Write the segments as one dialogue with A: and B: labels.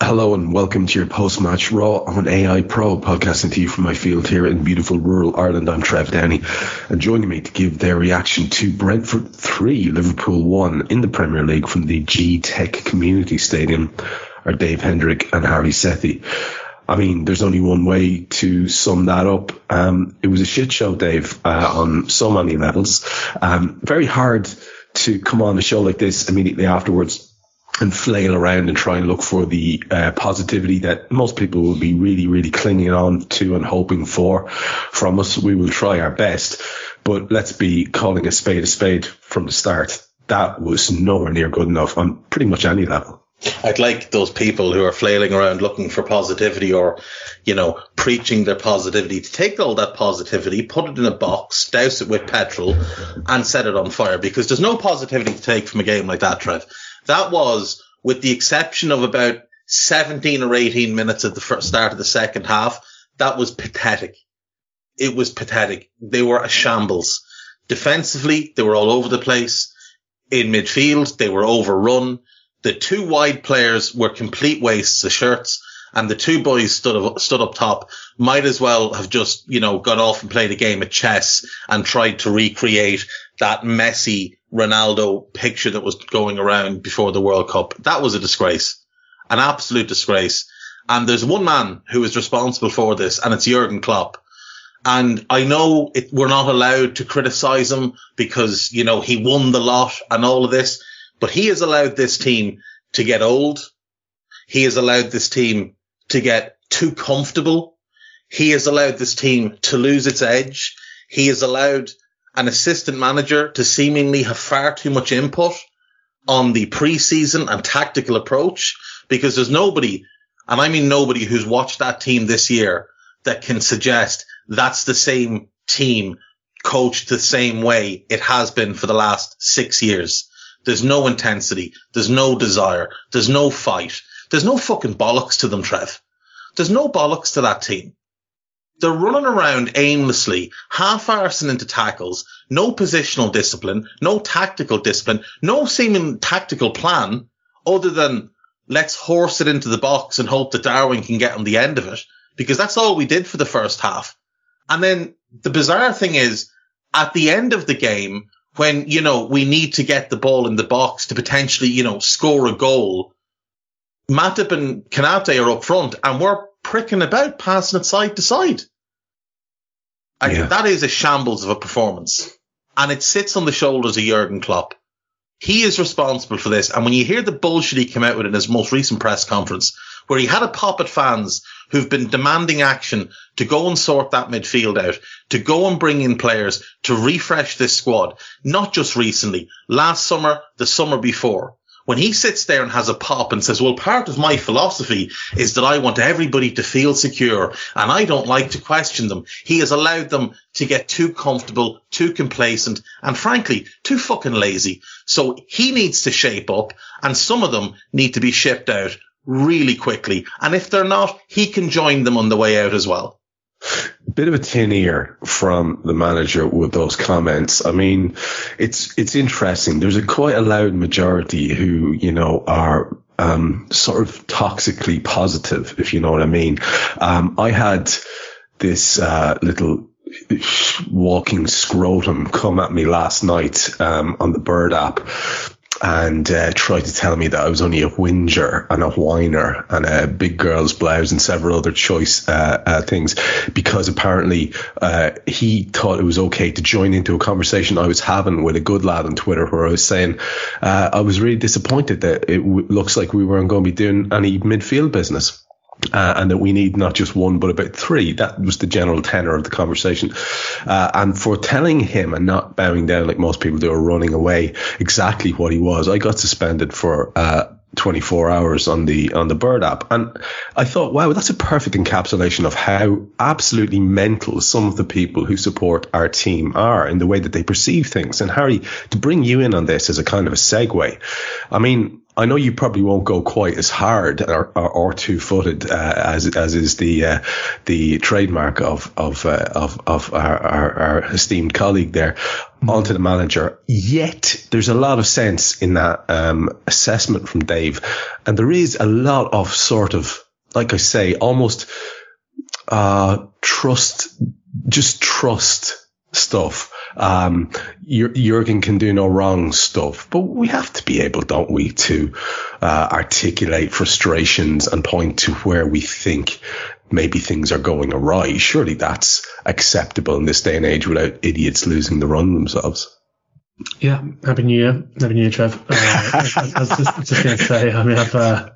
A: Hello and welcome to your post-match Raw on AI Pro, podcasting to you from my field here in beautiful rural Ireland. I'm Trev Downey, and joining me to give their reaction to Brentford 3, Liverpool 1 in the Premier League from the G-Tech Community Stadium are Dave Hendrick and Hari Sethi. I mean, there's only one way to sum that up. Um, it was a shit show, Dave, uh, on so many levels. Um, very hard to come on a show like this immediately afterwards and flail around and try and look for the uh, positivity that most people will be really, really clinging on to and hoping for from us. We will try our best, but let's be calling a spade a spade from the start. That was nowhere near good enough on pretty much any level.
B: I'd like those people who are flailing around looking for positivity or, you know, preaching their positivity to take all that positivity, put it in a box, douse it with petrol and set it on fire because there's no positivity to take from a game like that, Trev. That was, with the exception of about 17 or 18 minutes at the first start of the second half, that was pathetic. It was pathetic. They were a shambles. Defensively, they were all over the place. In midfield, they were overrun. The two wide players were complete wastes of shirts and the two boys stood up, stood up top might as well have just, you know, got off and played a game of chess and tried to recreate that Messi Ronaldo picture that was going around before the World Cup. That was a disgrace, an absolute disgrace. And there's one man who is responsible for this and it's Jurgen Klopp. And I know it, we're not allowed to criticize him because, you know, he won the lot and all of this, but he has allowed this team to get old. He has allowed this team to get too comfortable. He has allowed this team to lose its edge. He has allowed an assistant manager to seemingly have far too much input on the preseason and tactical approach because there's nobody, and I mean nobody who's watched that team this year that can suggest that's the same team coached the same way it has been for the last six years. There's no intensity. There's no desire. There's no fight. There's no fucking bollocks to them, Trev. There's no bollocks to that team. They're running around aimlessly, half-arsing into tackles, no positional discipline, no tactical discipline, no seeming tactical plan other than let's horse it into the box and hope that Darwin can get on the end of it because that's all we did for the first half. And then the bizarre thing is at the end of the game, when, you know, we need to get the ball in the box to potentially, you know, score a goal, Matip and Konate are up front and we're pricking about, passing it side to side. Yeah. that is a shambles of a performance. And it sits on the shoulders of Jurgen Klopp. He is responsible for this. And when you hear the bullshit he came out with in his most recent press conference, where he had a pop at fans who've been demanding action to go and sort that midfield out, to go and bring in players to refresh this squad, not just recently, last summer, the summer before when he sits there and has a pop and says, well, part of my philosophy is that I want everybody to feel secure and I don't like to question them. He has allowed them to get too comfortable, too complacent, and frankly, too fucking lazy. So he needs to shape up and some of them need to be shipped out really quickly. And if they're not, he can join them on the way out as well.
A: Bit of a tin ear from the manager with those comments. I mean, it's it's interesting. There's a quite a loud majority who you know are um, sort of toxically positive, if you know what I mean. Um, I had this uh, little walking scrotum come at me last night um, on the Bird app and uh, tried to tell me that I was only a whinger and a whiner and a big girl's blouse and several other choice uh, uh, things because apparently uh, he thought it was okay to join into a conversation I was having with a good lad on Twitter where I was saying uh, I was really disappointed that it w- looks like we weren't going to be doing any midfield business. Uh, and that we need not just one but about three. That was the general tenor of the conversation. Uh, and for telling him and not bowing down like most people do or running away exactly what he was, I got suspended for uh, 24 hours on the on the Bird app, and I thought, wow, that's a perfect encapsulation of how absolutely mental some of the people who support our team are in the way that they perceive things. And Hari, to bring you in on this as a kind of a segue, I mean, I know you probably won't go quite as hard or, or, or two footed uh, as as is the uh, the trademark of of uh, of, of our, our, our, esteemed colleague there mm-hmm. onto the manager. Yet there's a lot of sense in that um, assessment from Dave, and there is a lot of sort of like I say, almost uh, trust, just trust stuff um, Jurgen can do no wrong stuff, but we have to be able, don't we, to uh, articulate frustrations and point to where we think maybe things are going awry. Surely that's acceptable in this day and age without idiots losing the run themselves.
C: Yeah, happy New Year, happy New Year, Trev. Uh, I, I, was just, just going to say, I mean, I've uh,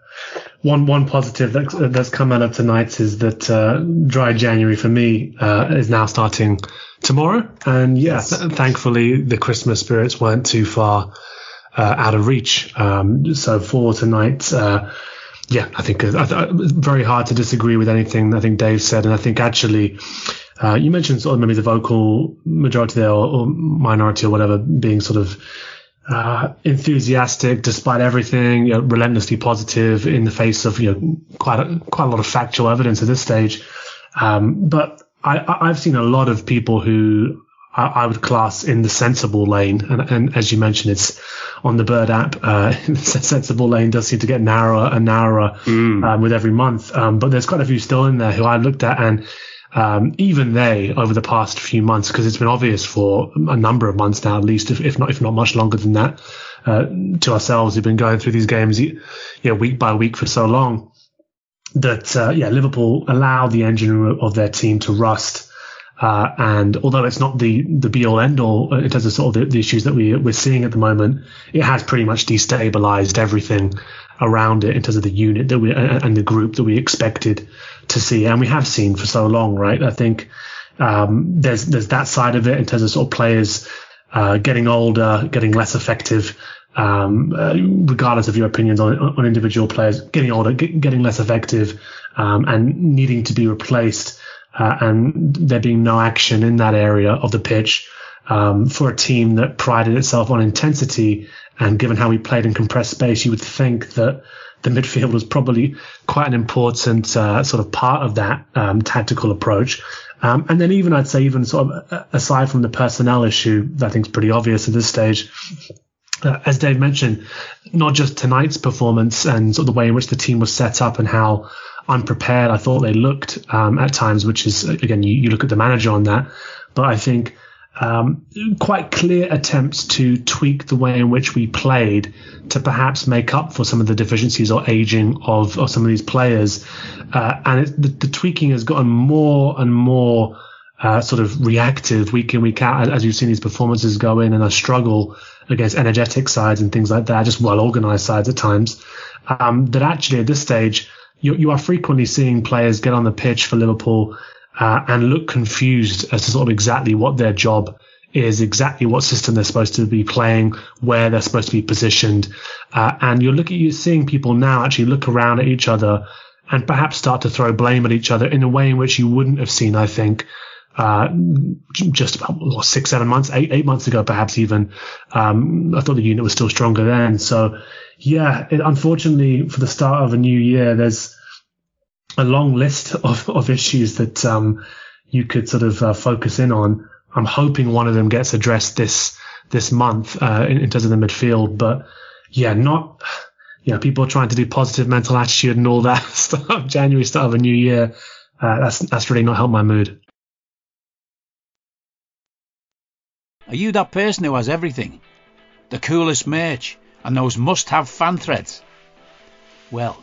C: one one positive that, that's come out of tonight is that uh, dry January for me uh, is now starting tomorrow, and yes, yes. thankfully the Christmas spirits weren't too far uh, out of reach. Um, so for tonight, uh, yeah, I think uh, very hard to disagree with anything I think Dave said, and I think actually. Uh, you mentioned sort of maybe the vocal majority there or, or minority or whatever being sort of uh, enthusiastic despite everything, you know, relentlessly positive in the face of you know quite a, quite a lot of factual evidence at this stage. Um, but I, have seen a lot of people who I, I, would class in the sensible lane, and, and, as you mentioned, it's on the Bird app. Uh, the sensible lane does seem to get narrower and narrower mm. um, with every month. Um, but there's quite a few still in there who I looked at and um, even they over the past few months, because it's been obvious for a number of months now, at least, if, if not if not much longer than that, uh, to ourselves we've been going through these games, you know, week by week for so long, that uh, yeah, Liverpool allow the engine of their team to rust. Uh, and although it's not the, the be all end all in terms of sort of the, the, issues that we, we're seeing at the moment, it has pretty much destabilized everything around it in terms of the unit that we and the group that we expected to see, and we have seen for so long, right? I think um, there's there's that side of it in terms of sort of players uh, getting older, getting less effective, um, uh, regardless of your opinions on, on individual players, getting older, get, getting less effective, um, and needing to be replaced, uh, and there being no action in that area of the pitch. Um, for a team that prided itself on intensity and given how we played in compressed space, you would think that the midfield was probably quite an important uh, sort of part of that um, tactical approach. Um, and then even I'd say even sort of uh, aside from the personnel issue, I think is pretty obvious at this stage. Uh, as Dave mentioned, not just tonight's performance and sort of the way in which the team was set up and how unprepared I thought they looked um, at times, which is again you, you look at the manager on that, but I think um, quite clear attempts to tweak the way in which we played to perhaps make up for some of the deficiencies or aging of, of some of these players. Uh, and it, the, the, tweaking has gotten more and more uh, sort of reactive week in, week out as you've seen these performances go in and a struggle against energetic sides and things like that, just well organized sides at times. Um, that actually at this stage, you, you are frequently seeing players get on the pitch for Liverpool uh, and look confused as to sort of exactly what their job is, exactly what system they're supposed to be playing, where they're supposed to be positioned. Uh, and you're looking, at you're seeing people now actually look around at each other and perhaps start to throw blame at each other in a way in which you wouldn't have seen, I think, uh, just about what, six, seven months, eight, eight months ago, perhaps even. Um, I thought the unit was still stronger then. So, yeah, it, unfortunately, for the start of a new year, there's a long list of, of issues that, um, you could sort of uh, focus in on. I'm hoping one of them gets addressed this this month uh, in, in, terms of the midfield, but yeah, not. Yeah, people are trying to do positive mental attitude and all that stuff. January, start of a new year. Uh, that's that's really not helped my mood.
D: Are you that person who has everything? The coolest merch and those must-have fan threads? Well,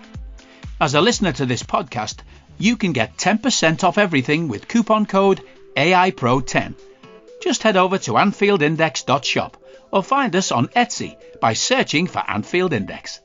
D: As a listener to this podcast, you can get 10% off everything with coupon code AIPRO10. Just head over to AnfieldIndex.shop or find us on Etsy by searching for Anfield Index.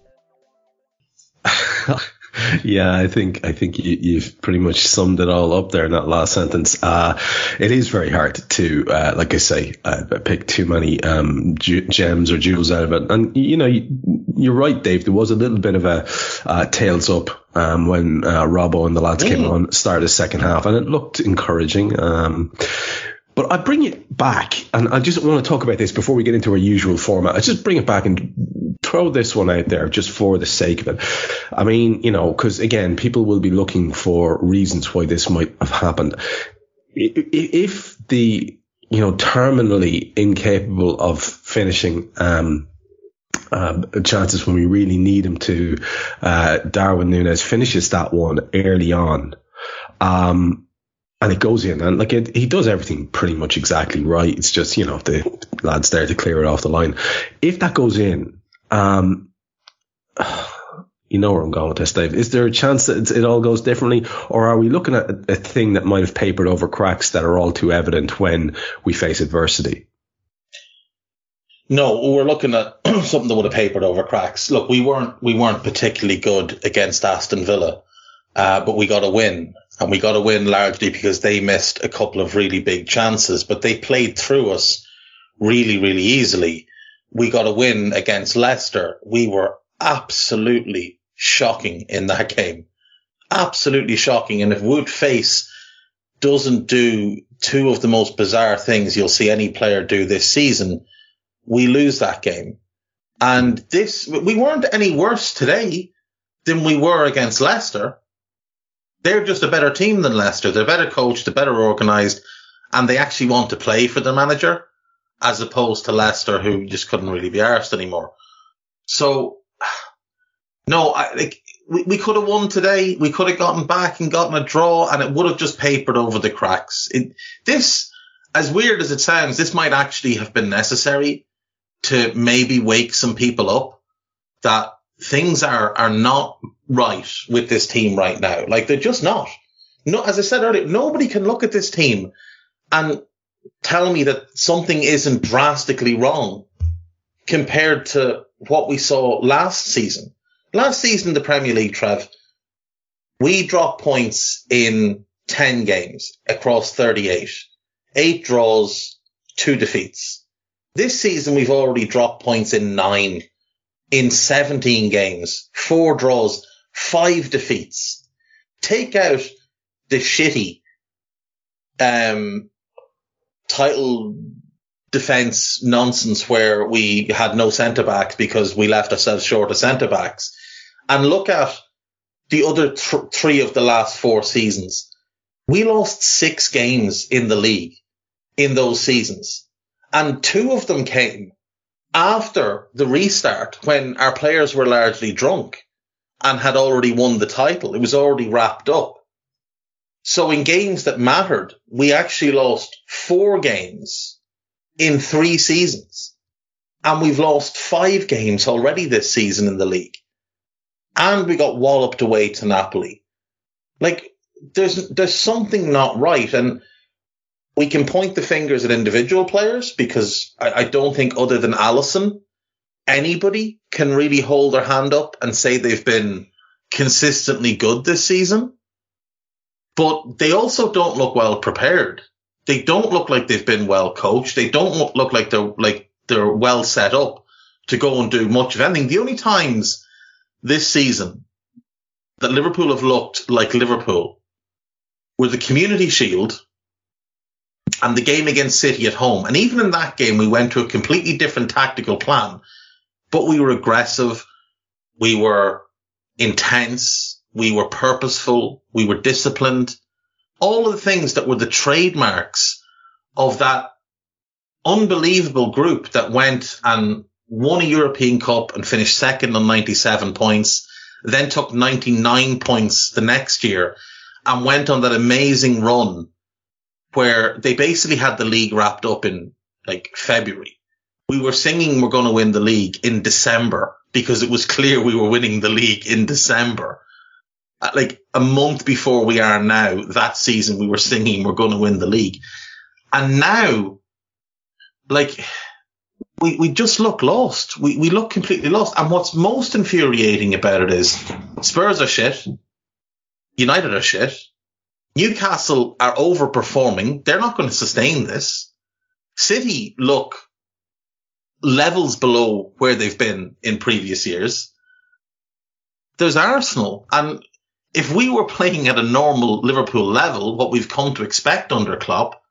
A: yeah, I think I think you, have pretty much summed it all up there in that last sentence. Uh, it is very hard to, uh, like I say, uh, pick too many um, gems or jewels out of it. And you know, you, are right, Dave. There was a little bit of a uh, tails up um, when uh, Robbo and the lads mm. came on, started the second half, and it looked encouraging. Um, but I bring it back, and I just want to talk about this before we get into our usual format. I just bring it back and throw this one out there just for the sake of it. I mean, you know, because again, people will be looking for reasons why this might have happened. If the, you know, terminally incapable of finishing, um, uh, chances when we really need him to, uh, Darwin Nunez finishes that one early on. Um, and it goes in and like it, he does everything pretty much exactly right. It's just, you know, the lads there to clear it off the line. If that goes in, um, you know where I'm going with this, Dave. Is there a chance that it all goes differently, or are we looking at a, thing that might have papered over cracks that are all too evident when we face adversity?
B: No, we're looking at something that would have papered over cracks. Look, we weren't we weren't particularly good against Aston Villa, uh, but we got a win, and we got a win largely because they missed a couple of really big chances, but they played through us really, really easily. We got a win against Leicester. We were absolutely shocking in that game. Absolutely shocking. And if Wout Faes doesn't do two of the most bizarre things you'll see any player do this season, we lose that game. And this, we weren't any worse today than we were against Leicester they're just a better team than Leicester. They're better coached, they're better organised, and they actually want to play for their manager, as opposed to Leicester, who just couldn't really be arsed anymore. So, no, I like we, we could have won today. We could have gotten back and gotten a draw, and it would have just papered over the cracks. It, this, as weird as it sounds, this might actually have been necessary to maybe wake some people up that things are are not right with this team right now. Like they're just not. No, as I said earlier, nobody can look at this team and tell me that something isn't drastically wrong compared to what we saw last season. Last season in the Premier League, Trev, we dropped points in 10 games across 38, eight draws, two defeats. This season, we've already dropped points in nine in 17 games, four draws, five defeats. Take out the shitty um, title defense nonsense where we had no centre backs because we left ourselves short of centre backs, and look at the other th- three of the last four seasons. We lost six games in the league in those seasons, and two of them came after the restart when our players were largely drunk and had already won the title. It was already wrapped up. So in games that mattered, we actually lost four games in three seasons. And we've lost five games already this season in the league. And we got walloped away to Napoli. Like, there's, there's something not right. And we can point the fingers at individual players because I, I don't think other than Alisson, anybody can really hold their hand up and say they've been consistently good this season. But they also don't look well prepared. They don't look like they've been well coached. They don't look like they're like they're well set up to go and do much of anything. The only times this season that Liverpool have looked like Liverpool were the Community Shield and the game against City at home. And even in that game, we went to a completely different tactical plan, but we were aggressive. We were intense. We were purposeful. We were disciplined. All of the things that were the trademarks of that unbelievable group that went and won a European Cup and finished second on 97 points, then took 99 points the next year and went on that amazing run where they basically had the league wrapped up in like February. We were singing we're going to win the league in December because it was clear we were winning the league in December. Uh, like a month before we are now, that season we were singing we're going to win the league. And now, like, we, we just look lost. We, we look completely lost. And what's most infuriating about it is Spurs are shit. United are shit. Newcastle are overperforming. They're not going to sustain this. City look levels below where they've been in previous years. There's Arsenal. And if we were playing at a normal Liverpool level, what we've come to expect under Klopp,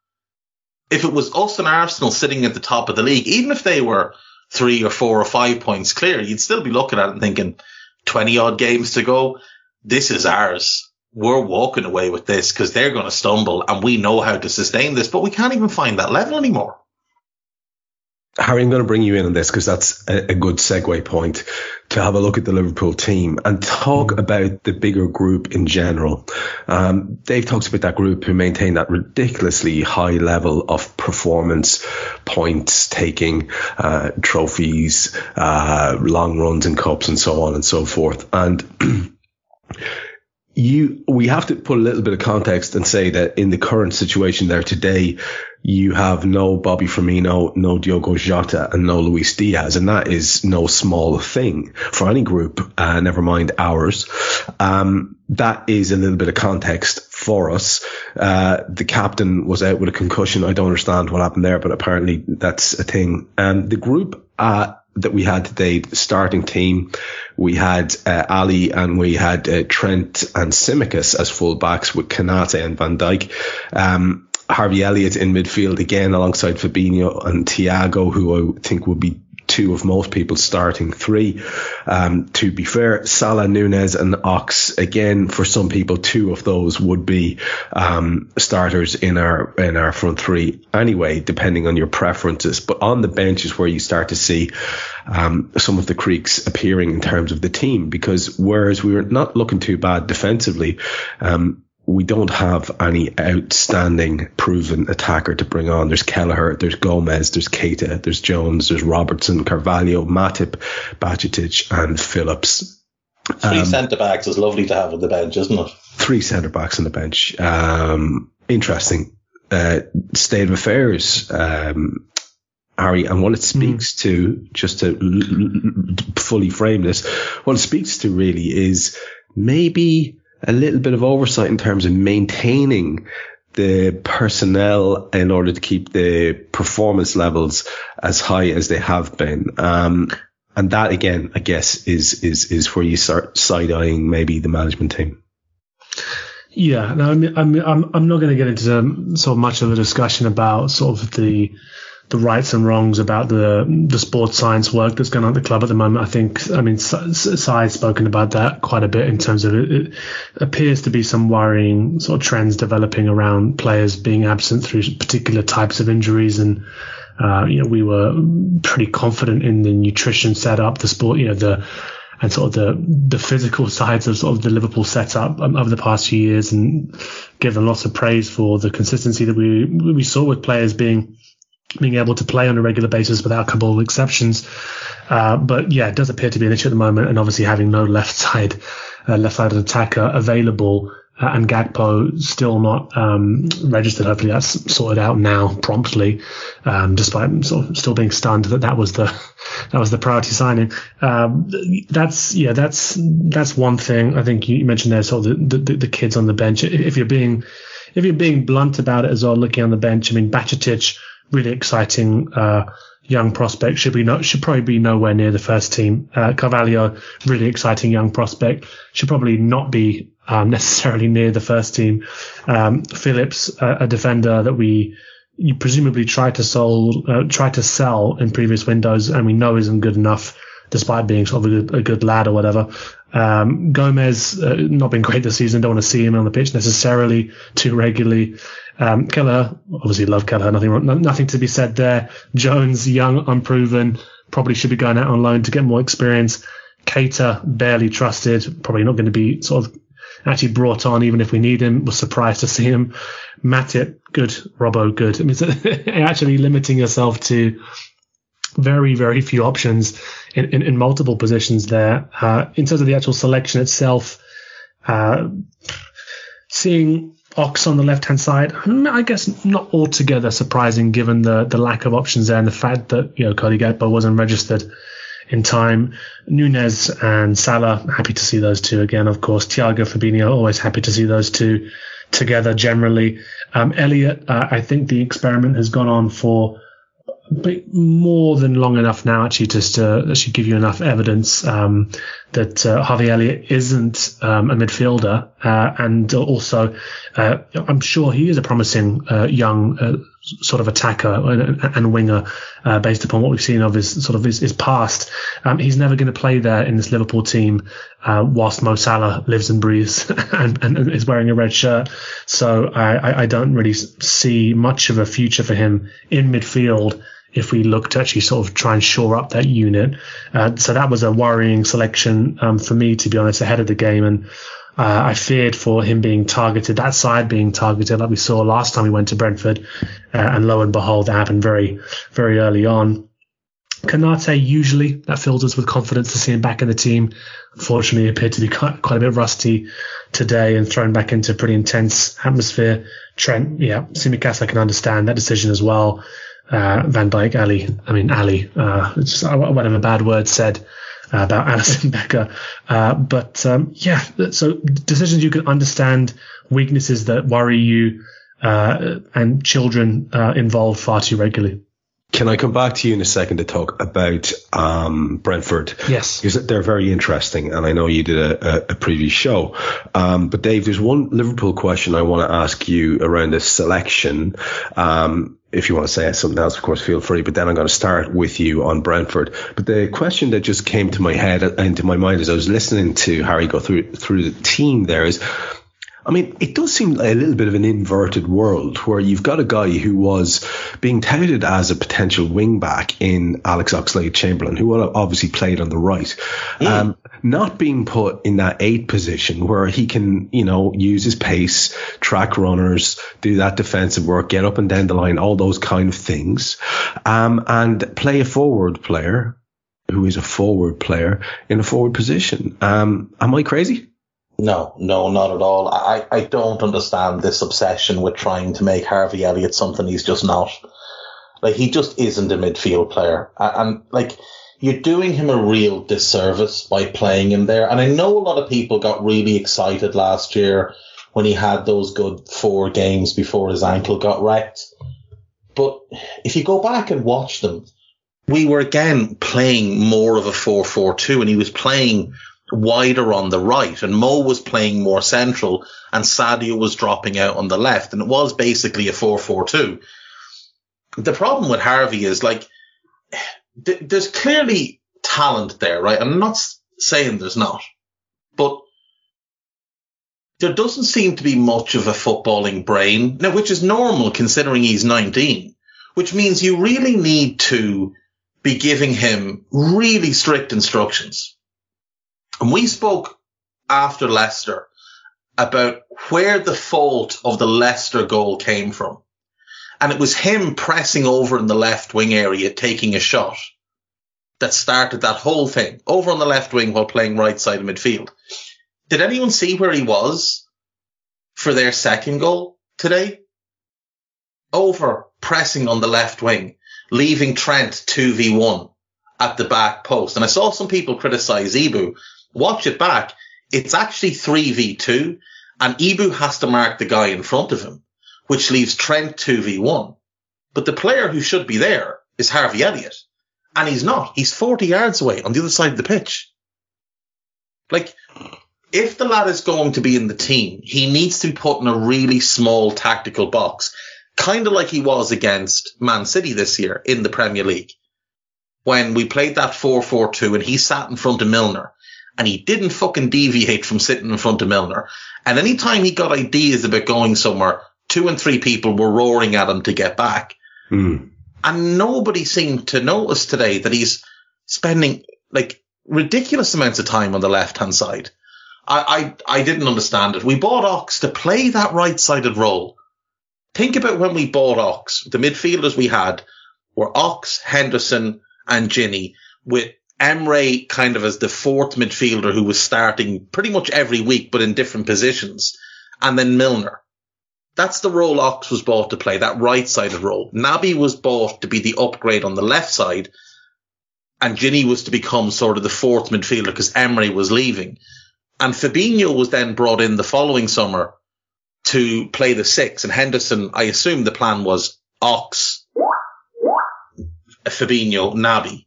B: if it was us and Arsenal sitting at the top of the league, even if they were three or four or five points clear, you'd still be looking at it and thinking 20 odd games to go. This is ours we're walking away with this because they're going to stumble and we know how to sustain this, but we can't even find that level anymore.
A: Hari, I'm going to bring you in on this because that's a, a, good segue point to have a look at the Liverpool team and talk about the bigger group in general. Um, Dave talks about that group who maintain that ridiculously high level of performance, points taking, uh, trophies, uh, long runs in cups and so on and so forth. And you we have to put a little bit of context and say that in the current situation there today, you have no Bobby Firmino, no Diogo Jota, and no Luis Diaz, and that is no small thing for any group. Uh, never mind ours. Um, that is a little bit of context for us. Uh, the captain was out with a concussion. I don't understand what happened there, but apparently that's a thing. Um, the group uh, that we had today, the starting team, we had uh, Ali and we had uh, Trent and Tsimikas as fullbacks with Konate and Van Dijk. Um, Harvey Elliott in midfield again alongside Fabinho and Thiago, who I think will be two of most people starting three. Um, to be fair, Salah, Nunez, and Ox again for some people, two of those would be um, starters in our in our front three anyway, depending on your preferences. But on the bench is where you start to see um, some of the creaks appearing in terms of the team because whereas we were not looking too bad defensively. Um, we don't have any outstanding proven attacker to bring on. There's Kelleher, there's Gomez, there's Keita, there's Jones, there's Robertson, Carvalho, Matip, Bajcetic, and Phillips.
B: Three um, centre backs is lovely to have on the bench, isn't it?
A: Three centre backs on the bench. Um, interesting uh, state of affairs, um, Hari, and what it speaks mm. to, just to l- l- fully frame this, what it speaks to really is maybe a little bit of oversight in terms of maintaining the personnel in order to keep the performance levels as high as they have been. Um, and that again, I guess, is is is where you start side eyeing maybe the management team.
C: Yeah, no, I'm I'm I'm not going to get into um, so much of a discussion about sort of the the rights and wrongs about the the sports science work that's going on at the club at the moment. I think, I mean, Sai's spoken about that quite a bit in terms of it, it appears to be some worrying sort of trends developing around players being absent through particular types of injuries and. Uh, you know, we were pretty confident in the nutrition setup, the sport, you know, the and sort of the the physical sides of sort of the Liverpool setup um, over the past few years, and given lots of praise for the consistency that we we saw with players being being able to play on a regular basis without couple of exceptions. Uh, but yeah, it does appear to be an issue at the moment, and obviously having no left side, uh, left sided attacker available. Uh, and Gakpo still not um, registered. Hopefully that's sorted out now promptly, um, despite sort of still being stunned that that was the that was the priority signing. Um, that's yeah, that's that's one thing. I think you mentioned there. Sort of the, the, the kids on the bench. If you're being if you're being blunt about it as well, looking on the bench, I mean, Bajcetic, really exciting uh, young prospect, should be not should probably be nowhere near the first team. Uh, Carvalho, really exciting young prospect, should probably not be um, necessarily near the first team. Um, Phillips, uh, a defender that we you presumably tried to sell, uh, tried to sell in previous windows, and we know isn't good enough, despite being sort of a good, a good lad or whatever. Um, Gomez uh, not been great this season. Don't want to see him on the pitch necessarily too regularly. Um, obviously love Kelleher. Nothing, nothing to be said there. Jones, young, unproven, probably should be going out on loan to get more experience. Keita, barely trusted, probably not going to be sort of actually brought on even if we need him. Was surprised to see him. Matip, good. Robbo, good. I mean, actually limiting yourself to very, very few options in, in, in multiple positions there. Uh, in terms of the actual selection itself, uh, seeing Ox on the left hand side, hmm, I guess not altogether surprising given the, the lack of options there and the fact that, you know, Cody Gakpo wasn't registered in time. Nunez and Salah, happy to see those two again, of course. Thiago Fabinho, always happy to see those two together generally. Um, Elliott, uh, I think the experiment has gone on for more than long enough now actually just to actually give you enough evidence um, that uh, Harvey Elliott isn't um, a midfielder uh, and also uh, I'm sure he is a promising uh, young uh, sort of attacker and, and winger uh, based upon what we've seen of his sort of his, his past. Um, he's never going to play there in this Liverpool team whilst Mo Salah lives and breathes and, and, is wearing a red shirt. So I, I don't really see much of a future for him in midfield if we look to actually sort of try and shore up that unit. Uh, so that was a worrying selection um, for me, to be honest, ahead of the game. And uh, I feared for him being targeted, that side being targeted, like we saw last time we went to Brentford. Uh, and lo and behold, that happened very, very early on. Konate usually that fills us with confidence to see him back in the team. Unfortunately, appeared to be quite, quite a bit rusty today and thrown back into a pretty intense atmosphere. Trent, yeah, Tsimikas, I can understand that decision as well uh, Van Dijk Ali, I mean Ali, uh, uh, whatever bad word said uh, about Alisson Becker. Uh, but um, yeah, so decisions you can understand, weaknesses that worry you, uh, and children involved far too regularly.
A: Can I come back to you in a second to talk about um, Brentford?
C: Yes.
A: Because they're very interesting, and I know you did a, a previous show. Um, but Dave, there's one Liverpool question I want to ask you around the selection. Um, if you want to say something else, of course, feel free. But then I'm going to start with you on Brentford. But the question that just came to my head uh, and to my mind as I was listening to Hari go through through the team there is I mean, it does seem like a little bit of an inverted world where you've got a guy who was being touted as a potential wing back in Alex Oxlade Chamberlain, who obviously played on the right, mm. um, not being put in that eight position where he can, you know, use his pace, track runners, do that defensive work, get up and down the line, all those kind of things, um, and play a forward player who is a forward player in a forward position. Um, am I crazy?
B: No, no, not at all. I, I don't understand this obsession with trying to make Harvey Elliott something he's just not. Like, he just isn't a midfield player. And, like, you're doing him a real disservice by playing him there. And I know a lot of people got really excited last year when he had those good four games before his ankle got wrecked. But if you go back and watch them, we were again playing more of a 4-4-2 and he was playing wider on the right and Mo was playing more central and Sadio was dropping out on the left and it was basically a 4-4-2. The problem with Harvey is like, th- there's clearly talent there, right? I'm not saying there's not, but there doesn't seem to be much of a footballing brain now, which is normal considering he's 19, which means you really need to be giving him really strict instructions and we spoke after Leicester about where the fault of the Leicester goal came from. And it was him pressing over in the left wing area, taking a shot that started that whole thing over on the left wing while playing right side of midfield. Did anyone see where he was for their second goal today? Over pressing on the left wing, leaving Trent 2v1 at the back post. And I saw some people criticize Ibou watch it back, it's actually 3v2 and Ibou has to mark the guy in front of him. which leaves Trent 2v1. But the player who should be there is Harvey Elliott. And he's not. He's 40 yards away on the other side of the pitch. Like, if the lad is going to be in the team, he needs to be put in a really small tactical box, kind of like he was against Man City this year in the Premier League. When we played that 4-4-2 and he sat in front of Milner and he didn't fucking deviate from sitting in front of Milner. And anytime he got ideas about going somewhere, two and three people were roaring at him to get back.
A: Mm.
B: And nobody seemed to notice today that he's spending like ridiculous amounts of time on the left hand side. I, I, I didn't understand it. We bought Ox to play that right sided role. Think about when we bought Ox. The midfielders we had were Ox, Henderson, and Gini with Emre kind of as the fourth midfielder who was starting pretty much every week, but in different positions. And then Milner. That's the role Ox was bought to play, that right sided role. Naby was bought to be the upgrade on the left side. And Gini was to become sort of the fourth midfielder because Emre was leaving. And Fabinho was then brought in the following summer to play the six. And Henderson, I assume the plan was Ox, Fabinho, Naby.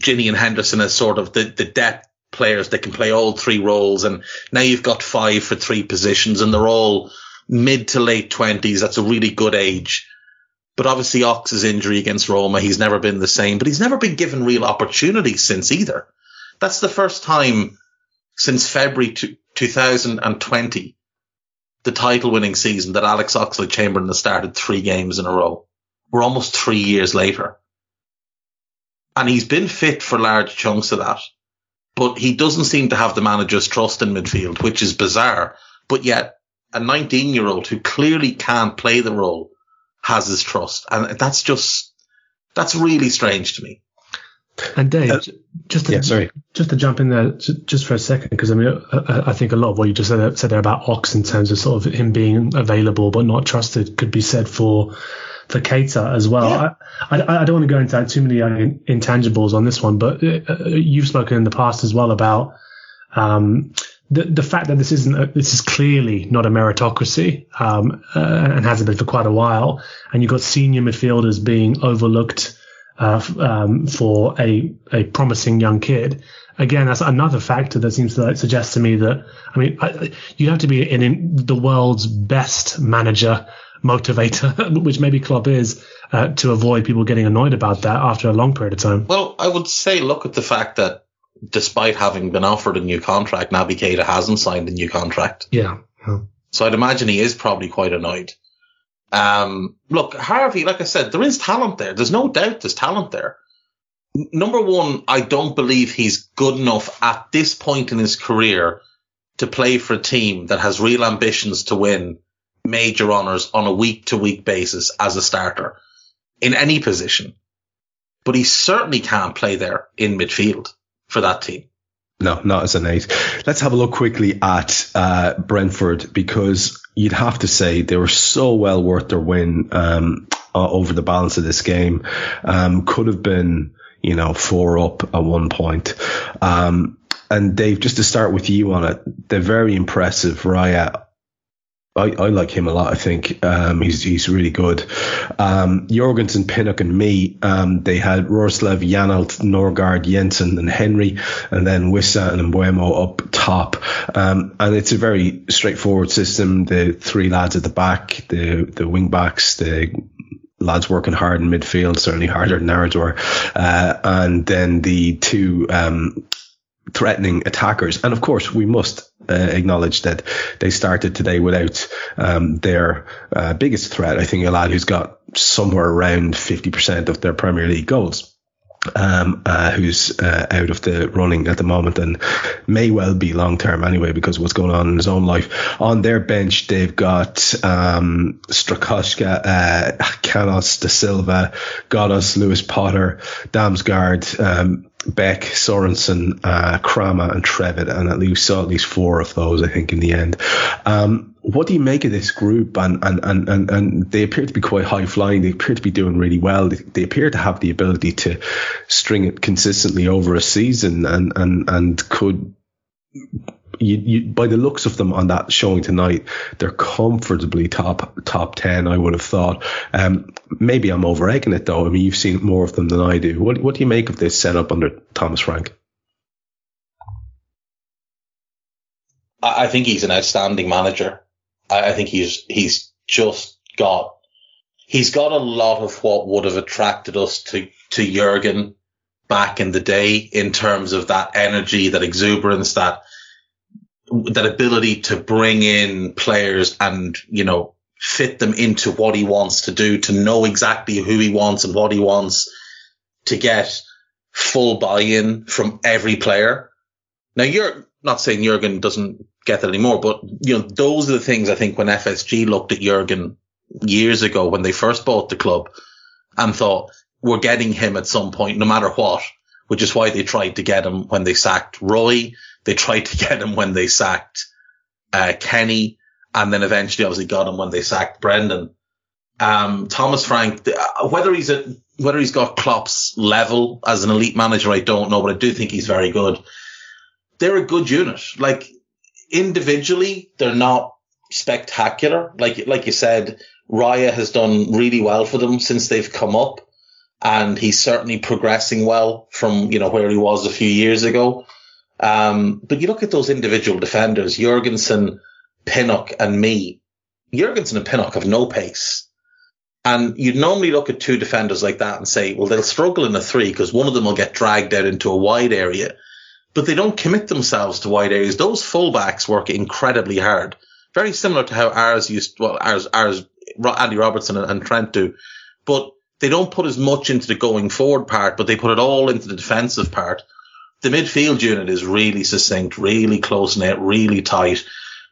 B: Gini and Henderson as sort of the, the depth players that can play all three roles. And now you've got five for three positions and they're all mid to late twenties. That's a really good age. But obviously Ox's injury against Roma, he's never been the same, but he's never been given real opportunities since either. That's the first time since February 2020, the title winning season that Alex Oxlade Chamberlain has started three games in a row. We're almost three years later. And he's been fit for large chunks of that. But he doesn't seem to have the manager's trust in midfield, which is bizarre. But yet a 19 year old who clearly can't play the role has his trust. And that's just, that's really strange to me.
C: And Dave, uh, just to,
A: yeah, sorry,
C: just to jump in there just for a second, because I mean, I, I, think a lot of what you just said, uh, said there about Ox in terms of sort of him being available but not trusted could be said for for Keita as well. Yeah. I, I, I, don't want to go into too many intangibles on this one, but uh, you've spoken in the past as well about um, the the fact that this isn't a, this is clearly not a meritocracy um, uh, and hasn't been for quite a while, and you've got senior midfielders being overlooked uh, um, for a a promising young kid. Again, that's another factor that seems to like, suggest to me that I mean I, you have to be in, in the world's best manager motivator, which maybe Klopp is, uh, to avoid people getting annoyed about that after a long period of time.
B: Well, I would say look at the fact that despite having been offered a new contract, Naby Keita hasn't signed a new contract.
C: Yeah. yeah.
B: So I'd imagine he is probably quite annoyed. Um, look, Harvey, like I said, there is talent there. There's no doubt there's talent there. Number one, I don't believe he's good enough at this point in his career to play for a team that has real ambitions to win major honours on a week to week basis as a starter in any position. But he certainly can't play there in midfield for that team.
A: No, not as an eight. Let's have a look quickly at uh, Brentford because you'd have to say they were so well worth their win um, uh, over the balance of this game. Um, could have been, you know, four up at one point. Um, and Dave, just to start with you on it, they're very impressive Raya I, I like him a lot. I think um, he's he's really good. Um, Jorgensen, Pinnock, and Mee. Um, they had Roerslev, Janelt, Norgaard, Jensen, and Henry, and then Wissa and Mbeumo up top. Um, and it's a very straightforward system. The three lads at the back, the the wing backs, the lads working hard in midfield, certainly harder than ours were, uh, and then the two um, threatening attackers. And of course, we must uh, acknowledge that they started today without um, their uh, biggest threat. I think a lad who's got somewhere around 50% of their Premier League goals. Um, uh, who's uh, out of the running at the moment and may well be long term anyway because what's going on in his own life. On their bench, they've got um, Strakosha, uh, Da Silva, Ghoddos, Lewis Potter, Damsgaard, um, Beck, Sorensen, uh, Kramer, and Trevitt, and at least saw at least four of those, I think, in the end. Um, what do you make of this group? And, and, and, and, and they appear to be quite high flying. They appear to be doing really well. They, they appear to have the ability to string it consistently over a season and, and, and could you, you, by the looks of them on that showing tonight, they're comfortably top top ten. I would have thought. Um, maybe I'm over egging it though. I mean, you've seen more of them than I do. What what do you make of this setup under Thomas Frank?
B: I think he's an outstanding manager. I think he's he's just got he's got a lot of what would have attracted us to to Jurgen back in the day in terms of that energy, that exuberance, that that ability to bring in players and you know fit them into what he wants to do, to know exactly who he wants and what he wants, to get full buy-in from every player. Now you're not saying Jurgen doesn't get that anymore, but you know those are the things I think when FSG looked at Jurgen years ago when they first bought the club and thought we're getting him at some point, no matter what, which is why they tried to get him when they sacked Roy. They tried to get him when they sacked uh, Kenny, and then eventually obviously got him when they sacked Brendan. Um, Thomas Frank, uh, whether he's at, whether he's got Klopp's level as an elite manager, I don't know, but I do think he's very good. They're a good unit. Like individually, they're not spectacular. Like, like you said, Raya has done really well for them since they've come up and he's certainly progressing well from, you know, where he was a few years ago. Um, but you look at those individual defenders, Jorgensen, Pinnock and Mee. Jorgensen and Pinnock have no pace. And you'd normally look at two defenders like that and say, well, they'll struggle in a three because one of them will get dragged out into a wide area, but they don't commit themselves to wide areas. Those fullbacks work incredibly hard. Very similar to how ours used, well, ours, ours, Andy Robertson and, and Trent do. But they don't put as much into the going forward part, but they put it all into the defensive part. The midfield unit is really succinct, really close knit, really tight,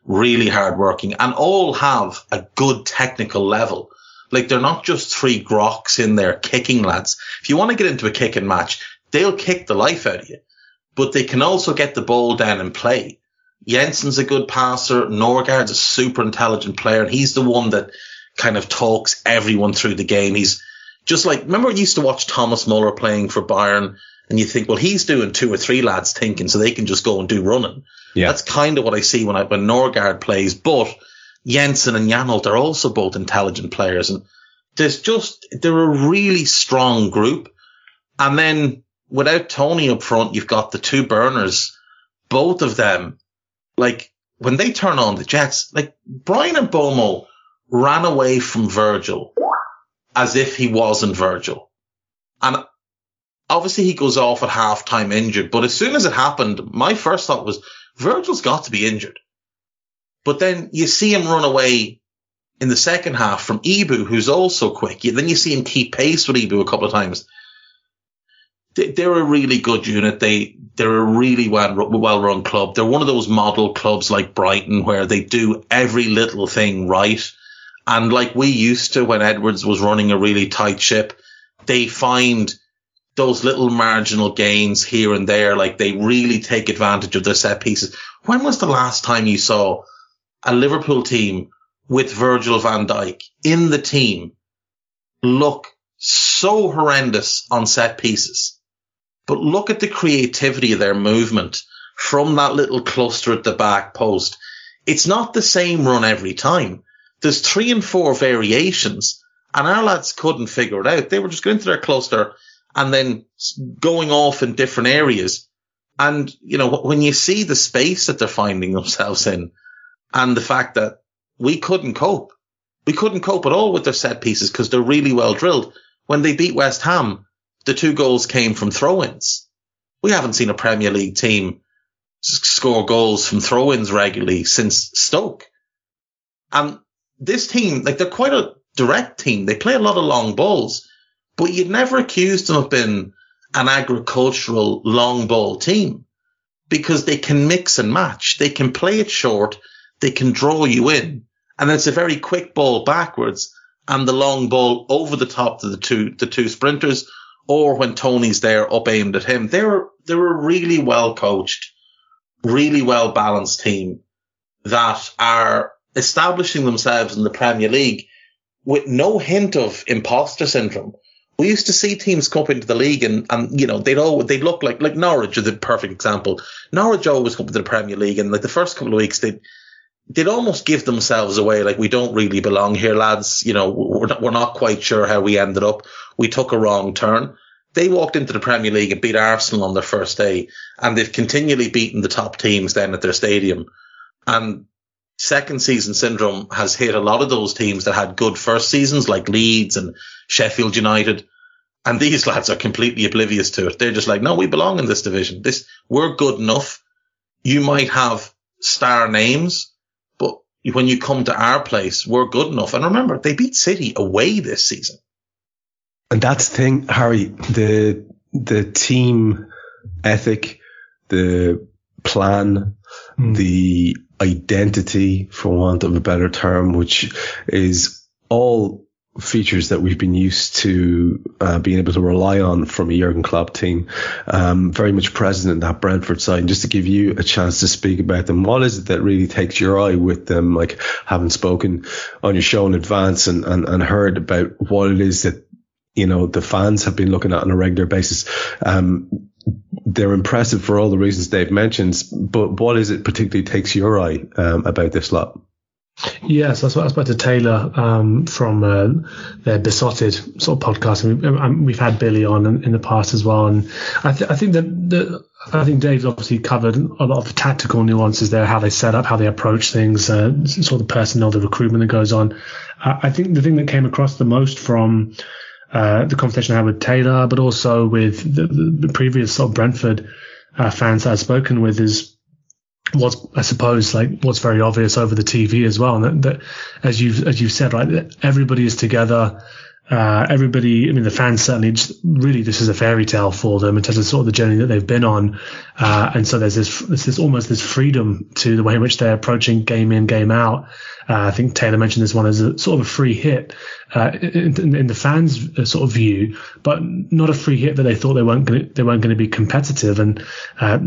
B: really hard working, and all have a good technical level. Like they're not just three grocks in there kicking lads. If you want to get into a kicking match, they'll kick the life out of you, but they can also get the ball down and play. Jensen's a good passer. Norgaard's a super intelligent player, and he's the one that kind of talks everyone through the game. He's just like, remember I used to watch Thomas Muller playing for Bayern and you think, well, he's doing two or three lads thinking so they can just go and do running. Yeah. That's kind of what I see when I, when Norgaard plays, but Jensen and Janelt are also both intelligent players and there's just, they're a really strong group. And then without Tony up front, you've got the two burners, both of them, like when they turn on the Jets, like Bryan and Mbeumo ran away from Virgil as if he wasn't Virgil. And obviously he goes off at half time injured, but as soon as it happened, my first thought was Virgil's got to be injured. But then you see him run away in the second half from Ibou, who's also quick. Then you see him keep pace with Ibou a couple of times. They're a really good unit. They, they're a really well, well run club. They're one of those model clubs like Brighton where they do every little thing right and like we used to when Edwards was running a really tight ship, they find those little marginal gains here and there. Like they really take advantage of their set pieces. When was the last time you saw a Liverpool team with Virgil van Dijk in the team look so horrendous on set pieces? But look at the creativity of their movement from that little cluster at the back post. It's not the same run every time there's three and four variations, and our lads couldn't figure it out. They were just going to their cluster and then going off in different areas. And, you know, when you see the space that they're finding themselves in and the fact that we couldn't cope, we couldn't cope at all with their set pieces because they're really well drilled. When they beat West Ham, the two goals came from throw-ins. We haven't seen a Premier League team score goals from throw-ins regularly since Stoke. And this team, like they're quite a direct team. They play a lot of long balls, but you'd never accuse them of being an agricultural long ball team because they can mix and match. They can play it short. They can draw you in and it's a very quick ball backwards and the long ball over the top to the two, the two sprinters or when Tony's there up aimed at him. They're, they're a really well coached, really well balanced team that are establishing themselves in the Premier League with no hint of imposter syndrome we used to see teams come up into the league and, and you know they'd all they'd look like like Norwich is the perfect example. Norwich always come to the Premier League and like the first couple of weeks they they'd almost give themselves away like we don't really belong here, lads. You know we're not, we're not quite sure how we ended up. We took a wrong turn. They walked into the Premier League and beat Arsenal on their first day, and they've continually beaten the top teams then at their stadium. And second season syndrome has hit a lot of those teams that had good first seasons, like Leeds and Sheffield United. And these lads are completely oblivious to it. They're just like, no, we belong in this division. This, we're good enough. You might have star names, but when you come to our place, we're good enough. And remember, they beat City away this season.
A: And that's the thing, Harry, the, the team ethic, the plan, mm. the identity, for want of a better term, which is all features that we've been used to uh, being able to rely on from a Jurgen Klopp team, um, very much present in that Brentford side. And just to give you a chance to speak about them, what is it that really takes your eye with them? Like having spoken on your show in advance and, and, and heard about what it is that you know the fans have been looking at on a regular basis. Um, they're impressive for all the reasons Dave mentions, but what is it particularly takes your eye um, about this lot?
C: Yes, that's what I was about to tailor um, from uh, their Beesotted sort of podcast. And we've, um, we've had Billy on in, in, the past as well, and I, th- I think that the, I think Dave's obviously covered a lot of the tactical nuances there, how they set up, how they approach things, uh, sort of the personnel, the recruitment that goes on. Uh, I think the thing that came across the most from uh, the conversation I had with Taylor, but also with the, the, previous sort of Brentford uh, fans that I've spoken with is what's I suppose like what's very obvious over the TV as well, and that, that as you've as you've said, right, everybody is together. Uh, everybody, I mean, the fans certainly just, really this is a fairy tale for them in terms of sort of the journey that they've been on. Uh, and so there's this, there's this almost this freedom to the way in which they're approaching game in, game out. Uh, I think Taylor mentioned this one as a sort of a free hit uh, in, in, the fans' uh, sort of view, but not a free hit that they thought they weren't gonna, they weren't going to be competitive. And uh,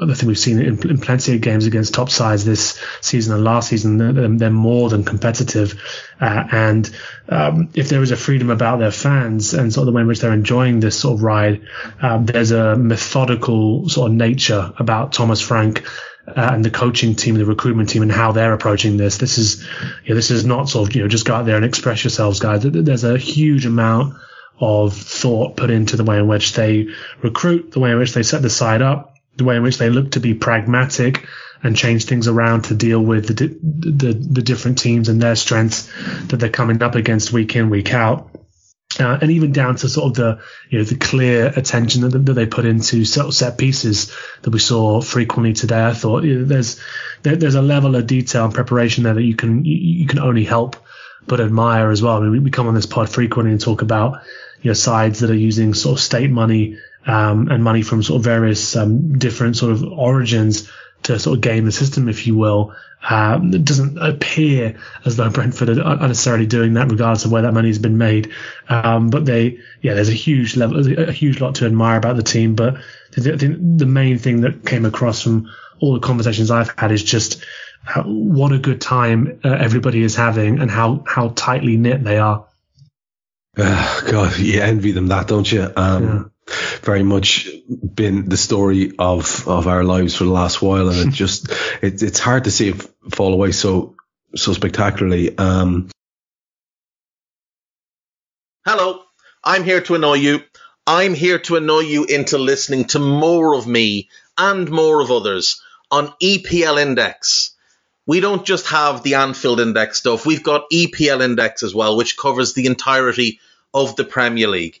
C: I think we've seen it in, in, plenty of games against top sides this season and last season. They're, they're more than competitive. Uh, and um, if there is a freedom about their fans and sort of the way in which they're enjoying this sort of ride, um, there's a methodical sort of nature about Thomas Frank uh, and the coaching team, the recruitment team, and how they're approaching this. This is, you know, this is not sort of, you know, just go out there and express yourselves, guys. There's a huge amount of thought put into the way in which they recruit, the way in which they set the side up, the way in which they look to be pragmatic and change things around to deal with the, the, the different teams and their strengths that they're coming up against week in, week out. Uh, and even down to sort of the you know the clear attention that, that they put into set, set pieces that we saw frequently today. I thought you know, there's there, there's a level of detail and preparation there that you can you, you can only help but admire as well. I mean, we, we, come on this pod frequently and talk about you know sides that are using sort of state money um, and money from sort of various um, different sort of origins to sort of game the system, if you will. Um, it doesn't appear as though Brentford are necessarily doing that, regardless of where that money has been made. Um, but they, yeah, there's a huge level, a huge lot to admire about the team. But the, the, the main thing that came across from all the conversations I've had is just how, what a good time uh, everybody is having and how, how tightly knit they are.
A: Uh, God, you envy them that, don't you? Um, yeah very much been the story of of our lives for the last while, and it just it, it's hard to see it fall away so so spectacularly. Um,
B: Hello, I'm here to annoy you. I'm here to annoy you into listening to more of me and more of others on EPL Index. We don't just have the Anfield Index stuff, we've got EPL Index as well, which covers the entirety of the Premier League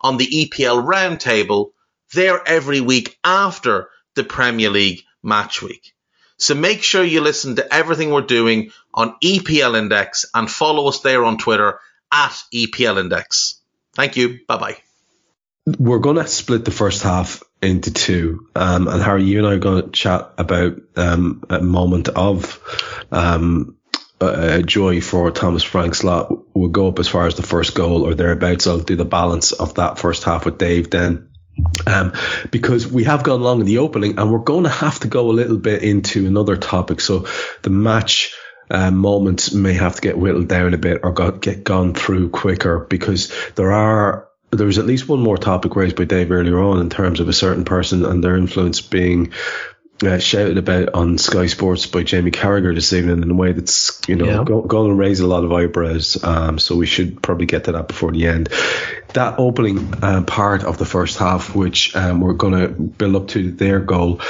B: on the EPL roundtable there every week after the Premier League match week. So make sure you listen to everything we're doing on EPL Index and follow us there on Twitter at EPL Index. Thank you. Bye bye.
A: we're going to split the first half into two. Um, and Harry, you and I are going to chat about um, a moment of um, uh, joy for Thomas Frank's lot. We'll go up as far as the first goal or thereabouts. I'll do the balance of that first half with Dave then. Um, because we have gone long in the opening and we're going to have to go a little bit into another topic. So the match uh, moments may have to get whittled down a bit or got, get gone through quicker because there are there was at least one more topic raised by Dave earlier on in terms of a certain person and their influence being uh, shouted about on Sky Sports by Jamie Carragher this evening in a way that's you know yeah. going to raise a lot of eyebrows. Um, so we should probably get to that before the end. That opening uh, part of the first half, which um, we're going to build up to their goal.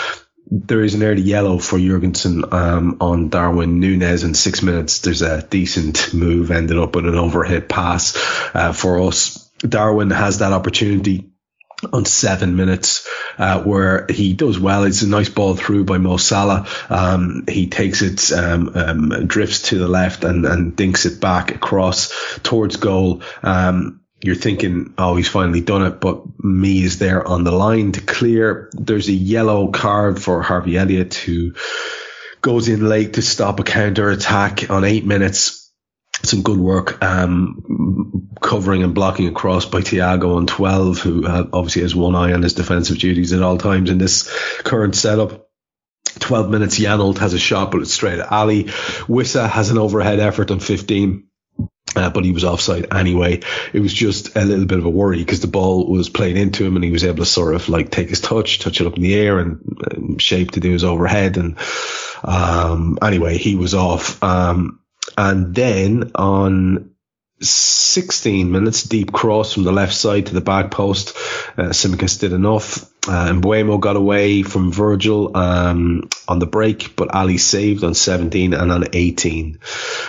A: There is an early yellow for Jorgensen um, on Darwin Nunez in six minutes. There's a decent move, ended up with an overhead pass uh, for us. Darwin has that opportunity on seven minutes, uh, where he does well. It's a nice ball through by Mo Salah. Um, he takes it, um, um, drifts to the left and, and dinks it back across towards goal. Um, you're thinking, oh, he's finally done it, but Mee is there on the line to clear. There's a yellow card for Harvey Elliott who goes in late to stop a counter attack on eight minutes some good work um, covering and blocking across by Thiago on 12, who obviously has one eye on his defensive duties at all times in this current setup. 12 minutes, Janelt has a shot, but it's straight at Ali. Wissa has an overhead effort on 15. Uh, but he was offside anyway. It was just a little bit of a worry because the ball was played into him and he was able to sort of like take his touch, touch it up in the air and, and shape to do his overhead. And, um, anyway, he was off. Um, and then on 16 minutes, deep cross from the left side to the back post. Uh, Tsimikas did enough. Uh, Mbeumo got away from Virgil um, on the break, but Ali saved on 17 and on 18.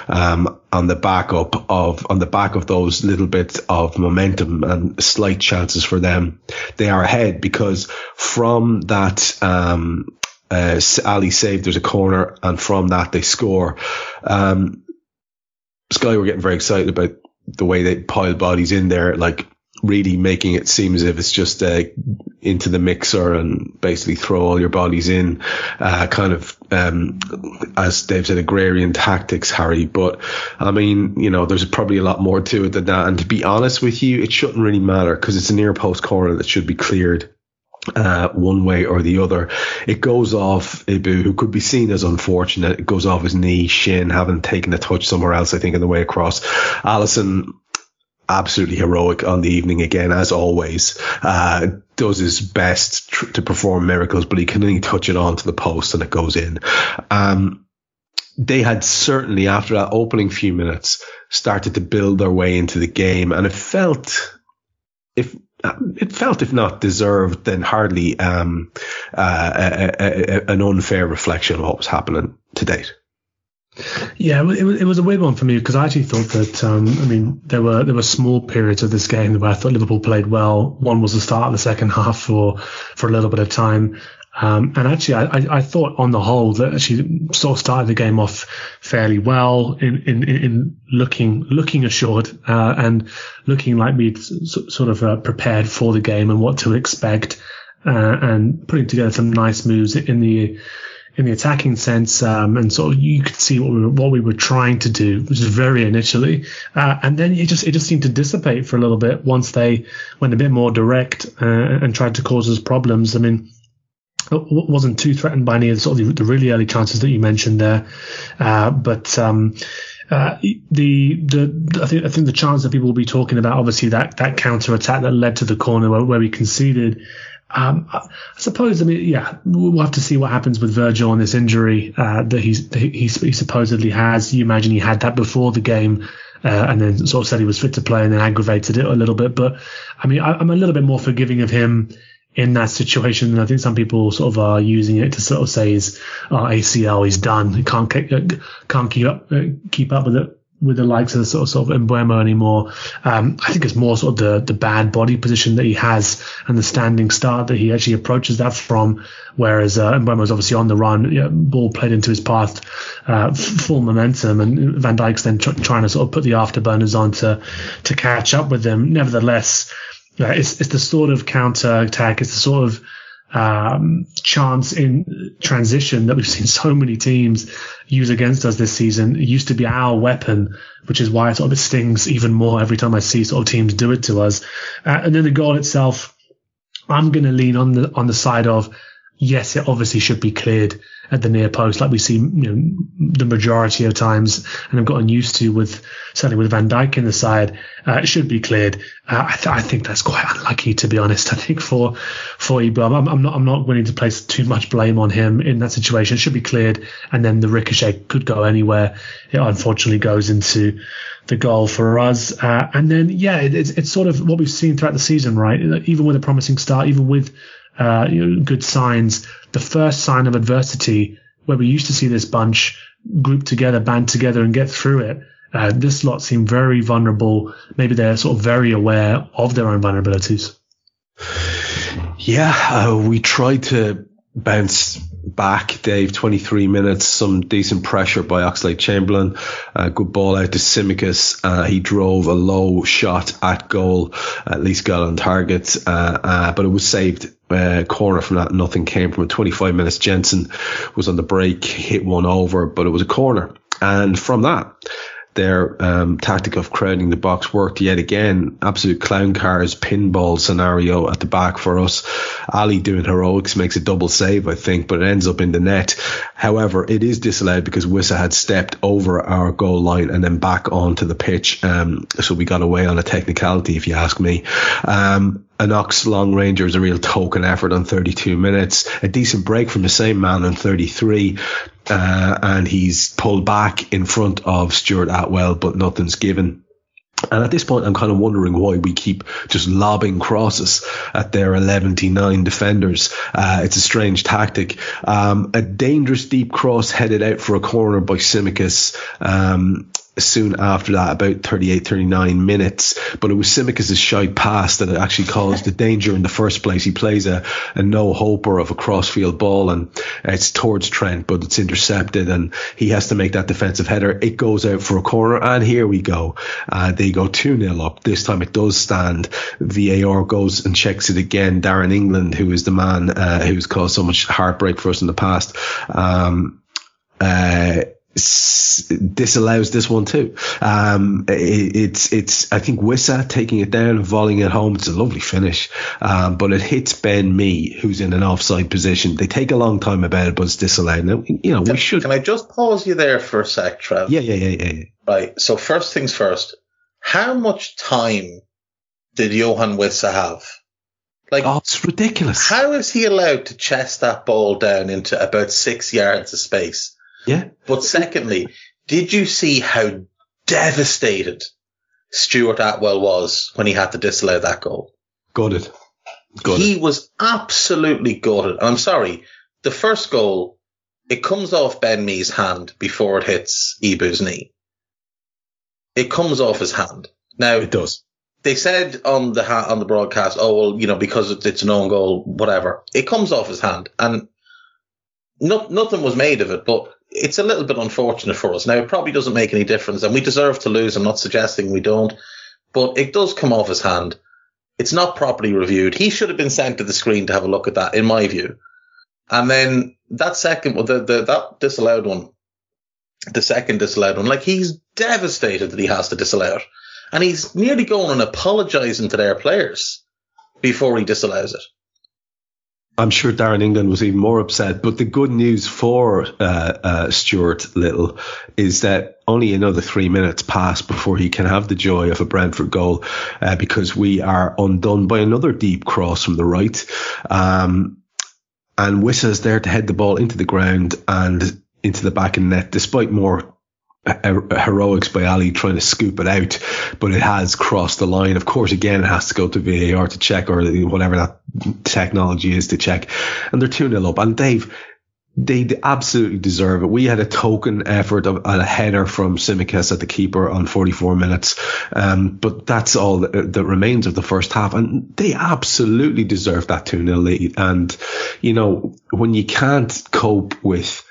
A: Um, on the back up of on the back of those little bits of momentum and slight chances for them, they are ahead because from that um, uh, Ali saved, there's a corner, and from that they score. Um, Sky were getting very excited about the way they pile bodies in there, like really making it seem as if it's just uh, into the mixer and basically throw all your bodies in, uh, kind of, um, as Dave said, agrarian tactics, Harry. But I mean, you know, there's probably a lot more to it than that. And to be honest with you, it shouldn't really matter because it's a near post corner that should be cleared uh, one way or the other. It goes off Ibou, who could be seen as unfortunate. It goes off his knee, shin, having taken a touch somewhere else, I think, in the way across. Alisson, absolutely heroic on the evening again, as always. Uh, does his best tr- to perform miracles, but he can only touch it onto the post and it goes in. Um, they had certainly, after that opening few minutes, started to build their way into the game, and it felt, if it felt, if not deserved, then hardly um, uh, a, a, an unfair reflection of what was happening to date.
C: Yeah, it was, it was a weird one for me because I actually thought that um, I mean there were there were small periods of this game where I thought Liverpool played well. One was the start of the second half for for a little bit of time, um, and actually, I, I, thought on the whole that she sort of started the game off fairly well in, in, in looking looking assured uh, and looking like we'd sort of uh, prepared for the game and what to expect, uh, and putting together some nice moves in the in the attacking sense, um, and sort of you could see what we were, what we were trying to do, which is very initially, uh, and then it just it just seemed to dissipate for a little bit once they went a bit more direct uh, and tried to cause us problems. I mean wasn't too threatened by any of the, sort of the, really early chances that you mentioned there. Uh, but um, uh, the, the I think I think the chance that people will be talking about obviously that that counter attack that led to the corner where, where we conceded. Um, I suppose I mean yeah we'll have to see what happens with Virgil on this injury uh, that he's he, he, supposedly has. You imagine he had that before the game. Uh, and then sort of said he was fit to play and then aggravated it a little bit. But I mean, I, am a little bit more forgiving of him in that situation. And I think some people sort of are using it to sort of say his uh, ACL is done. Can't can't keep up keep up with it with the likes of sort of, sort of Mbeumo anymore. Um, I think it's more sort of the, the bad body position that he has and the standing start that he actually approaches that from. Whereas uh, is obviously on the run, you know, ball played into his path, uh, full momentum, and Van Dijk's then tr- trying to sort of put the afterburners on to to catch up with them. Nevertheless, Uh, it's, it's the sort of counter attack. It's the sort of um, chance in transition that we've seen so many teams use against us this season. It used to be our weapon, which is why it sort of stings even more every time I see sort of teams do it to us. Uh, and then the goal itself, I'm going to lean on the on the side of yes, it obviously should be cleared at the near post, like we see you know, the majority of times, and I've gotten used to with certainly with Van Dijk in the side. Uh, it should be cleared. Uh, I, th- I, think that's quite unlucky, to be honest. I think for for Ibra, I'm, I'm, not I'm not willing to place too much blame on him in that situation. It should be cleared, and then the ricochet could go anywhere. It unfortunately goes into the goal for us. Uh, and then yeah, it, it's it's sort of what we've seen throughout the season, right? Even with a promising start, even with uh, you know, good signs. The first sign of adversity, where we used to see this bunch group together, band together, and get through it. Uh, this lot seem very vulnerable. Maybe they're sort of very aware of their own vulnerabilities.
A: Yeah, uh, we tried to bounce back, Dave. 23 minutes, some decent pressure by Oxlade Chamberlain. Uh, good ball out to Tsimikas. Uh, he drove a low shot at goal, at least got on target, uh, uh but it was saved. Uh, corner from that, nothing came from it. 25 minutes, Jensen was on the break, hit one over, but it was a corner. And from that, their um, tactic of crowding the box worked yet again. Absolute clown cars pinball scenario at the back for us. Ali doing heroics makes a double save, I think, but it ends up in the net. However, it is disallowed because Wissa had stepped over our goal line and then back onto the pitch. Um, so we got away on a technicality, if you ask me. Um, an Ox long ranger is a real token effort on 32 minutes. A decent break from the same man on 33. Uh, and he's pulled back in front of Stuart Atwell, but nothing's given. And at this point, I'm kind of wondering why we keep just lobbing crosses at their 11 9 defenders. Uh, it's a strange tactic. Um, a dangerous deep cross headed out for a corner by Tsimikas. Um, soon after that, about 38, 39 minutes. But it was Tsimikas' shy pass that actually caused the danger in the first place. He plays a, a no hoper of a crossfield ball and it's towards Trent, but it's intercepted and he has to make that defensive header. It goes out for a corner and here we go. Uh, they go 2 0 up. This time it does stand. VAR goes and checks it again. Darren England, who is the man uh, who's caused so much heartbreak for us in the past, um, uh, disallows this one too. Um, it, it's it's I think Wissa taking it down and volleying it home. It's a lovely finish, um, but it hits Ben Mee, who's in an offside position. They take a long time about it, but it's disallowed. Now, you know,
B: can,
A: we should.
B: Can I just pause you there for a sec, Trev?
A: Yeah, yeah, yeah, yeah, yeah.
B: Right. So first things first. How much time did Yoane Wissa have?
A: Like, oh, it's ridiculous.
B: How is he allowed to chest that ball down into about six yards of space?
A: Yeah.
B: But secondly, did you see how devastated Stuart Atwell was when he had to disallow that goal?
A: Gutted.
B: Gutted. He was absolutely gutted. And I'm sorry. The first goal, it comes off Ben Mee's hand before it hits Ibou's knee. It comes off his hand. Now
A: it does.
B: They said on the ha- on the broadcast, oh well, you know, because it's an own goal, whatever. It comes off his hand, and no, nothing was made of it. But it's a little bit unfortunate for us. Now, it probably doesn't make any difference, and we deserve to lose. I'm not suggesting we don't, but it does come off his hand. It's not properly reviewed. He should have been sent to the screen to have a look at that, in my view. And then that second, the, the, that disallowed one, the second disallowed one, like he's devastated that he has to disallow it. And he's nearly going and apologizing to their players before he disallows it.
A: I'm sure Darren England was even more upset. But the good news for uh, uh, Stuart Little is that only another three minutes pass before he can have the joy of a Brentford goal uh, because we are undone by another deep cross from the right. Um, and Wissa's there to head the ball into the ground and into the back of net, despite more heroics by Ali trying to scoop it out, but it has crossed the line. Of course, again, it has to go to VAR to check or whatever that technology is to check. And they're 2 0 up. And Dave, they absolutely deserve it. We had a token effort of a header from Tsimikas at the keeper on 44 minutes. Um, but that's all that, that, remains of the first half. And they absolutely deserve that 2 0 lead. And, you know, when you can't cope with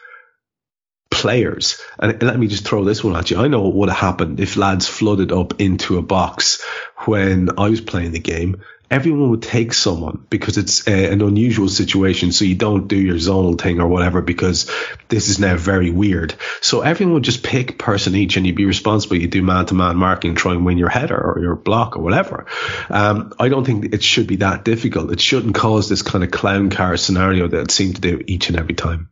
A: players, and let me just throw this one at you. I know what would have happened if lads flooded up into a box when I was playing the game everyone would take someone because it's a, an unusual situation. So you don't do your zonal thing or whatever because this is now very weird. So everyone would just pick person each and you'd be responsible. You do man to man marking, try and win your header or your block or whatever. Um, I don't think it should be that difficult. It shouldn't cause this kind of clown car scenario that it seemed to do each and every time.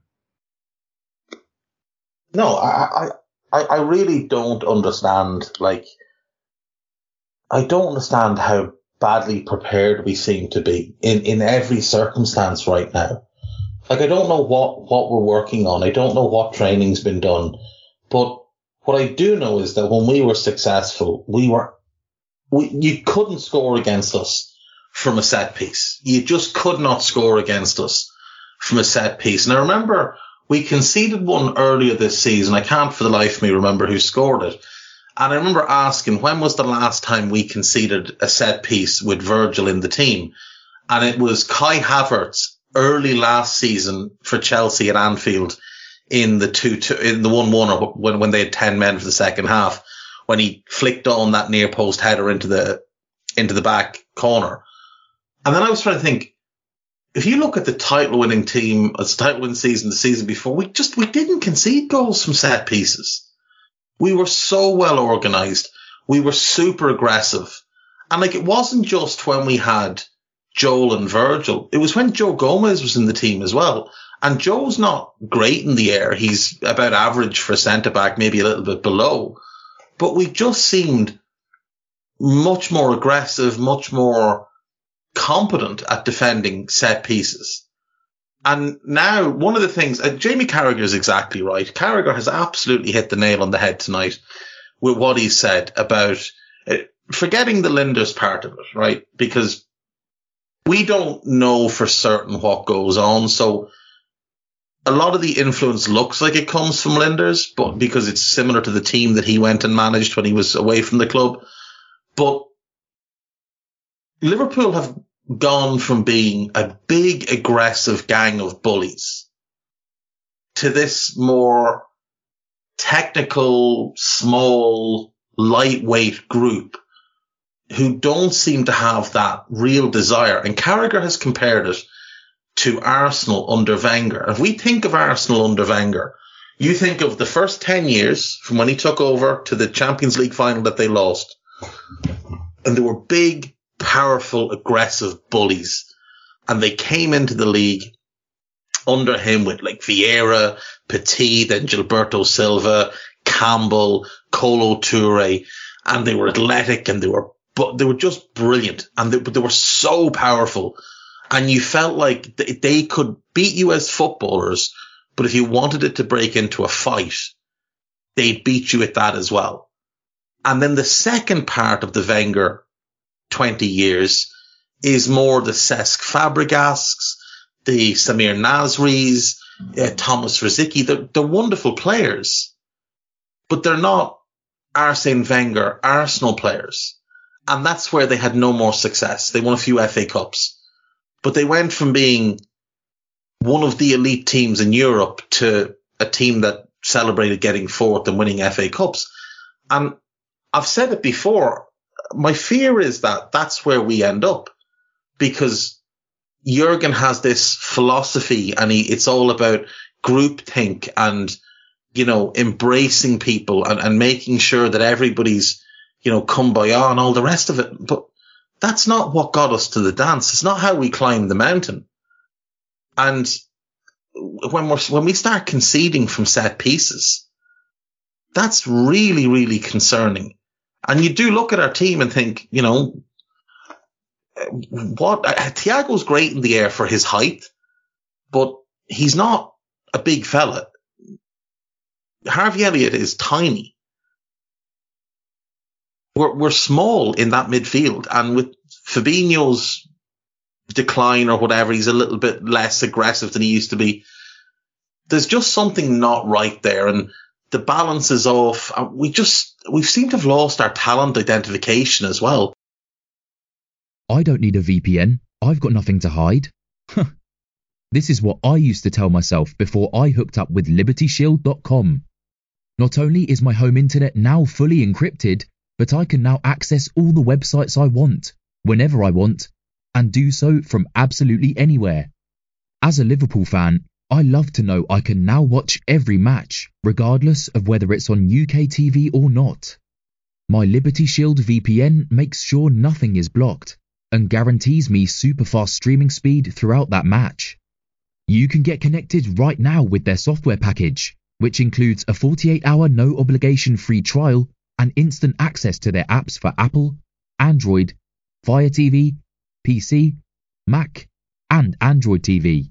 B: No, I, I, I really don't understand. Like, I don't understand how badly prepared we seem to be in, in every circumstance right now. Like, I don't know what, what we're working on. I don't know what training's been done, but what I do know is that when we were successful, we were, we, you couldn't score against us from a set piece. You just could not score against us from a set piece. And I remember we conceded one earlier this season. I can't for the life of me remember who scored it and I remember asking, when was the last time we conceded a set piece with Virgil in the team? And it was Kai Havertz early last season for Chelsea at Anfield in the two, two in the one one or when, when they had 10 men for the second half, when he flicked on that near post header into the, into the back corner. And then I was trying to think, if you look at the title winning team, as title winning season, the season before, we just, we didn't concede goals from set pieces. We were so well organized. We were super aggressive. And like, it wasn't just when we had Joel and Virgil. It was when Joe Gomez was in the team as well. And Joe's not great in the air. He's about average for centre back, maybe a little bit below. But we just seemed much more aggressive, much more competent at defending set pieces. And now one of the things, uh, Jamie Carragher is exactly right. Carragher has absolutely hit the nail on the head tonight with what he said about uh, forgetting the Lijnders part of it, right? Because we don't know for certain what goes on. So a lot of the influence looks like it comes from Lijnders, but because it's similar to the team that he went and managed when he was away from the club. But Liverpool have gone from being a big aggressive gang of bullies to this more technical, small, lightweight group who don't seem to have that real desire. And Carragher has compared it to Arsenal under Wenger. If we think of Arsenal under Wenger, you think of the first 10 years from when he took over to the Champions League final that they lost. And there were big, powerful, aggressive bullies. And they came into the league under him with like Vieira, Petit, then Gilberto Silva, Campbell, Kolo Toure, and they were athletic and they were, but they were just brilliant and they, but they were so powerful. And you felt like they could beat you as footballers, but if you wanted it to break into a fight, they'd beat you at that as well. And then the second part of the Wenger 20 years is more the Cesc Fabregases, the Samir Nasris, uh, Thomas Rosicky. They're, they're wonderful players, but they're not Arsene Wenger Arsenal players. And that's where they had no more success. They won a few FA Cups, but they went from being one of the elite teams in Europe to a team that celebrated getting fourth and winning FA Cups. And I've said it before my fear is that that's where we end up because Jurgen has this philosophy and he, it's all about groupthink and, you know, embracing people and, and making sure that everybody's, you know, kumbaya and all the rest of it. But that's not what got us to the dance. It's not how we climbed the mountain. And when we're, when we start conceding from set pieces, that's really, really concerning. And you do look at our team and think, you know, what uh, Thiago's great in the air for his height, but he's not a big fella. Harvey Elliott is tiny. We're, we're small in that midfield and with Fabinho's decline or whatever, he's a little bit less aggressive than he used to be. There's just something not right there. And the balance is off. We just, we seem to have lost our talent identification as well.
E: I don't need a VPN. I've got nothing to hide. This is what I used to tell myself before I hooked up with LibertyShield.com. Not only is my home internet now fully encrypted, but I can now access all the websites I want, whenever I want, and do so from absolutely anywhere. As a Liverpool fan, I love to know I can now watch every match, regardless of whether it's on UK TV or not. My Liberty Shield VPN makes sure nothing is blocked and guarantees me super fast streaming speed throughout that match. You can get connected right now with their software package, which includes a 48 hour no obligation free trial and instant access to their apps for Apple, Android, Fire TV, PC, Mac, and Android TV.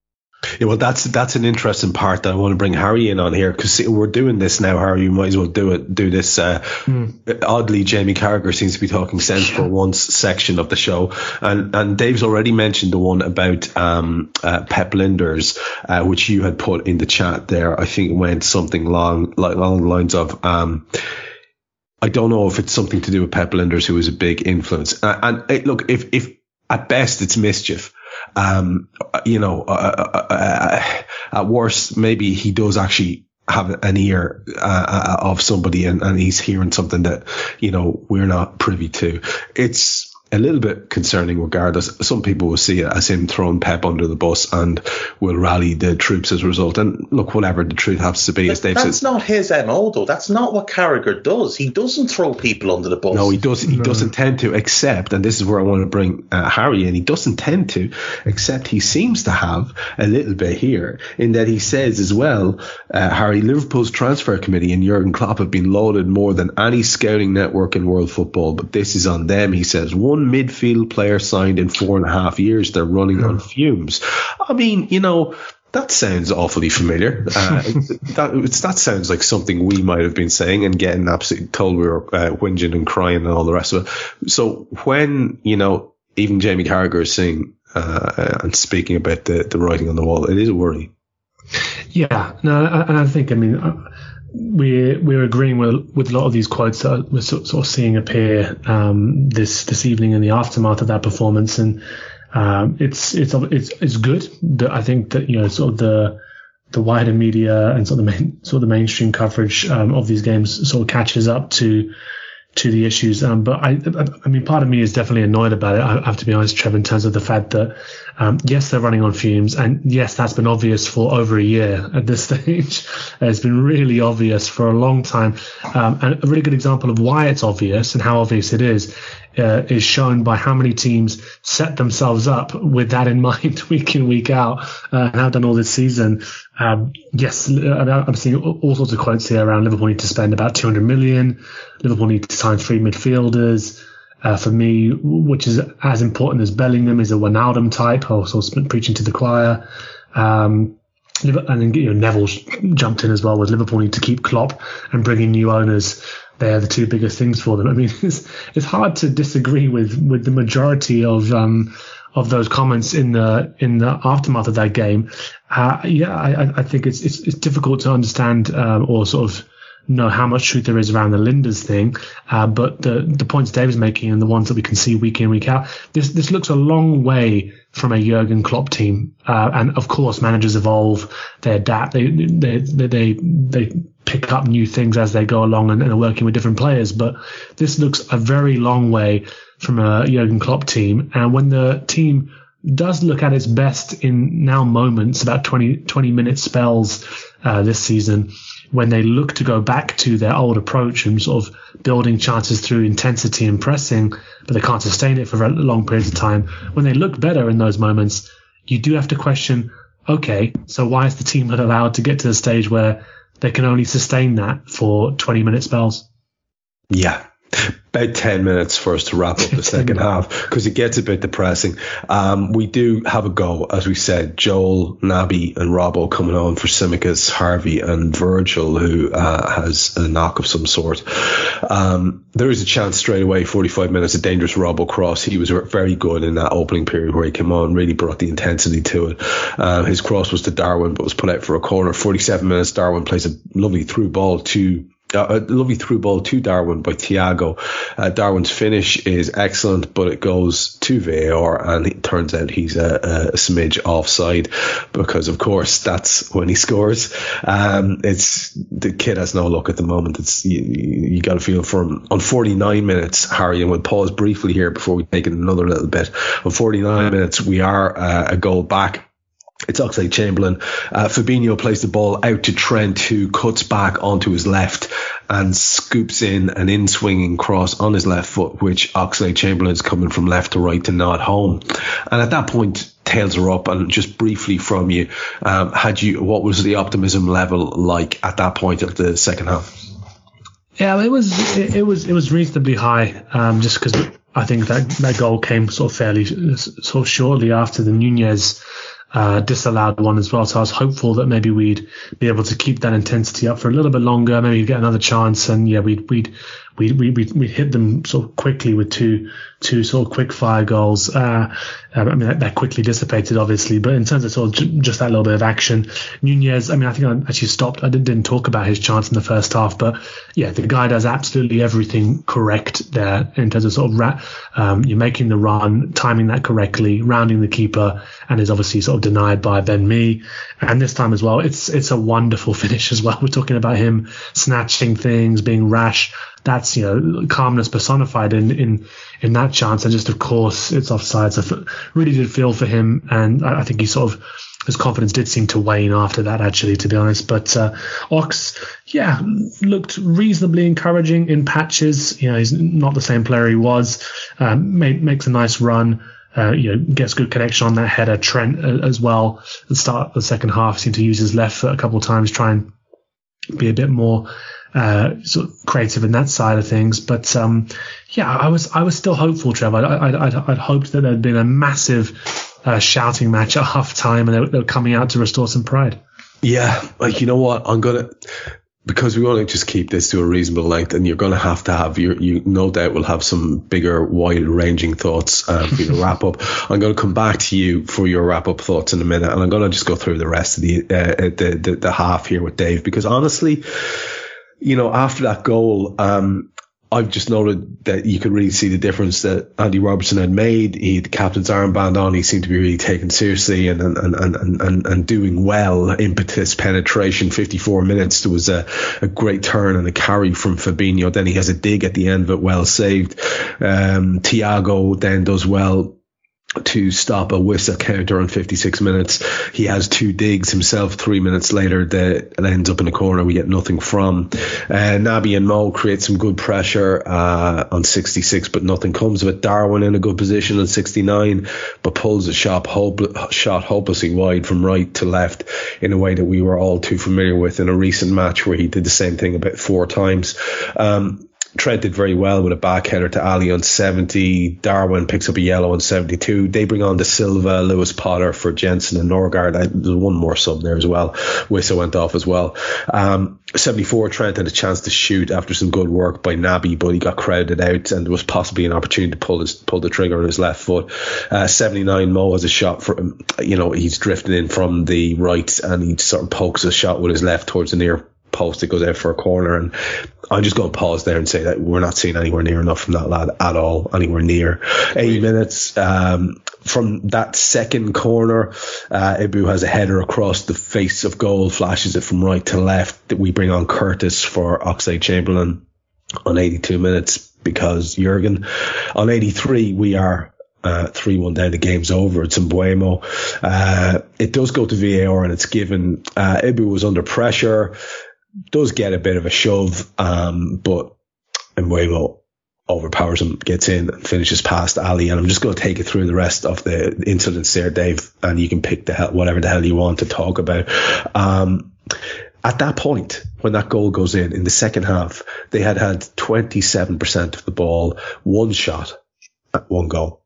A: Yeah, well, that's that's an interesting part that I want to bring Harry in on here because we're doing this now. Harry, you might as well do it. Do this. Uh, mm. Oddly, Jamie Carragher seems to be talking sense for once section of the show, and and Dave's already mentioned the one about um, uh, Pep Lijnders, uh, which you had put in the chat there. I think it went something long like along the lines of. Um, I don't know if it's something to do with Pep Lijnders, who was a big influence. Uh, and uh, look, if if at best it's mischief um, you know, uh, uh, uh, uh, at worst, maybe he does actually have an ear uh, of somebody and, and he's hearing something that, you know, we're not privy to. It's, a little bit concerning regardless. Some people will see it as him throwing Pep under the bus and will rally the troops as a result. And look, whatever the truth happens to be,
B: but
A: as Dave
B: that's
A: says.
B: not his MO though. That's not what Carragher does. He doesn't throw people under the bus.
A: No, he does. He no. doesn't tend to, except, and this is where I want to bring uh, Harry in. He doesn't tend to, except he seems to have a little bit here in that he says as well, uh, Harry, Liverpool's transfer committee and Jurgen Klopp have been lauded more than any scouting network in world football, but this is on them. He says one one midfield player signed in four and a half years. They're running on fumes. I mean, you know, that sounds awfully familiar. Uh, that that sounds like something we might have been saying and getting absolutely told we were uh, whinging and crying and all the rest of it. So when you know even Jamie Carragher is saying uh, and speaking about the the writing on the wall, it is a worry.
C: Yeah, no, and I think I mean uh, we're we're agreeing with with a lot of these quotes that we're sort, of seeing appear um, this this evening in the aftermath of that performance, and um, it's it's it's it's good. That I think that you know sort of the the wider media and sort of the main sort of the mainstream coverage um, of these games sort of catches up to to the issues. Um, but I, I mean, part of me is definitely annoyed about it. I have to be honest, Trev, in terms of the fact that, um, yes, they're running on fumes, and yes, that's been obvious for over a year at this stage. it's been really obvious for a long time. Um, and a really good example of why it's obvious and how obvious it is uh, is shown by how many teams set themselves up with that in mind week in, week out, uh, and have done all this season. Um, yes, I'm seeing all sorts of quotes here around Liverpool need to spend about 200 million. Liverpool need to sign three midfielders. Uh, for me, which is as important as Bellingham, is a Wijnaldum type, also preaching to the choir. Um, and then you know, Neville jumped in as well with Liverpool need to keep Klopp and bring in new owners they're the two biggest things for them. I mean, it's it's hard to disagree with with the majority of um of those comments in the in the aftermath of that game. Uh, yeah, I, I think it's, it's it's difficult to understand um, or sort of know how much truth there is around the Lijnders thing, uh, but the the points Dave is making and the ones that we can see week in week out, this this looks a long way from a Jurgen Klopp team. Uh, and of course, managers evolve, they adapt, they they they they, they pick up new things as they go along and, and, are working with different players. But this looks a very long way from a Jurgen Klopp team. And when the team does look at its best in now moments, about 20, 20 minute spells uh, this season, when they look to go back to their old approach and sort of building chances through intensity and pressing, but they can't sustain it for long periods of time. When they look better in those moments, you do have to question, okay, so why is the team not allowed to get to the stage where they can only sustain that for 20 minute spells?
A: Yeah, about 10 minutes for us to wrap up the second half because it gets a bit depressing. Um, we do have a go, as we said, Joel, Naby and Robbo coming on for Tsimikas, Harvey and Virgil, who uh, has a knock of some sort. Um, there is a chance straight away, 45 minutes, a dangerous Robbo cross. He was very good in that opening period where he came on, really brought the intensity to it. Uh, his cross was to Darwin, but was put out for a corner. 47 minutes, Darwin plays a lovely through ball to a lovely through ball to Darwin by Thiago. Uh, Darwin's finish is excellent, but it goes to VAR, and it turns out he's a, a smidge offside because, of course, that's when he scores. Um, it's the kid has no luck at the moment. It's you, you got to feel for him. On 49 minutes, Harry, and we'll pause briefly here before we take it another little bit. On 49 minutes, we are uh, a goal back it's Oxlade Chamberlain. Uh, Fabinho plays the ball out to Trent, who cuts back onto his left and scoops in an in swinging cross on his left foot, which Oxlade Chamberlain is coming from left to right to nod home. And at that point, tails are up. And just briefly from you, um, had you what was the optimism level like at that point of the second half?
C: Yeah, it was it, it was it was reasonably high, um, just because I think that that goal came sort of fairly sort of shortly after the Nunez uh, disallowed one as well. So I was hopeful that maybe we'd be able to keep that intensity up for a little bit longer, maybe get another chance, and yeah, we'd we'd we we we hit them sort of quickly with two two sort of quick fire goals. Uh, um, I mean that, that, quickly dissipated, obviously, but in terms of sort of j- just that little bit of action, Nunez. I mean, I think I actually stopped. I didn't, didn't talk about his chance in the first half, but yeah, the guy does absolutely everything correct there in terms of sort of ra- um, you're making the run, timing that correctly, rounding the keeper, and is obviously sort of denied by Ben Mee. And this time as well, it's it's a wonderful finish as well. We're talking about him snatching things, being rash that's you know calmness personified in in in that chance. And just of course it's offside. So really did feel for him, and I, I think he sort of his confidence did seem to wane after that, actually, to be honest. But uh, Ox, yeah, looked reasonably encouraging in patches. You know, he's not the same player he was. Um, makes a nice run. Uh, you know, gets good connection on that header. Trent uh, as well. The start the second half, seemed to use his left foot a couple of times, try and be a bit more uh, sort of creative in that side of things. But um, yeah, I was I was still hopeful, Trevor. I, I, I'd, I'd hoped that there'd been a massive uh, shouting match at half time and they were, they were coming out to restore some pride.
A: Yeah, like you know what, I'm gonna because we want to just keep this to a reasonable length, and you're going to have to have your, you no doubt will have some bigger, wide ranging thoughts uh, for your wrap up. I'm going to come back to you for your wrap up thoughts in a minute, and I'm going to just go through the rest of the, uh, the, the, the half here with Dave, because honestly, you know, after that goal, um, I've just noted that you could really see the difference that Andy Robertson had made. He had the captain's armband on. He seemed to be really taken seriously and and, and, and, and, and doing well. Impetus, penetration, 54 minutes. There was a, a great turn and a carry from Fabinho. Then he has a dig at the end it, well saved. Um, Thiago then does well to stop a Wissa counter on 56 minutes. He has two digs himself. Three minutes later, that ends up in the corner. We get nothing from. Uh, Naby and Mo create some good pressure uh, on 66, but nothing comes of it. Darwin in a good position on 69, but pulls a shot, hope, shot hopelessly wide from right to left in a way that we were all too familiar with in a recent match where he did the same thing about four times. Um, Trent did very well with a back header to Ali on 70. Darwin picks up a yellow on 72. They bring on Dasilva, Lewis Potter for Jensen and Norgaard. There's one more sub there as well. Wissa went off as well. Um, 74, Trent had a chance to shoot after some good work by Naby, but he got crowded out and there was possibly an opportunity to pull his, pull the trigger on his left foot. Uh, 79, Mo has a shot for, you know, he's drifting in from the right and he sort of pokes a shot with his left towards the near post. It goes out for a corner and I'm just going to pause there and say that we're not seeing anywhere near enough from that lad at all, anywhere near. Eight minutes um, from that second corner, uh, Ibou has a header across the face of goal, flashes it from right to left. That we bring on Curtis for Oxlade Chamberlain on 82 minutes because Jurgen on 83 we are uh, 3 1 down, the game's over. It's in Mbeumo. Uh, it does go to VAR and it's given. Uh, Ibou was under pressure does get a bit of a shove, um, but Mbeumo overpowers him, gets in and finishes past Ali. And I'm just going to take it through the rest of the incidents there, Dave, and you can pick the hell, whatever the hell you want to talk about. Um, at that point, when that goal goes in in the second half, they had had 27% of the ball, one shot, one goal.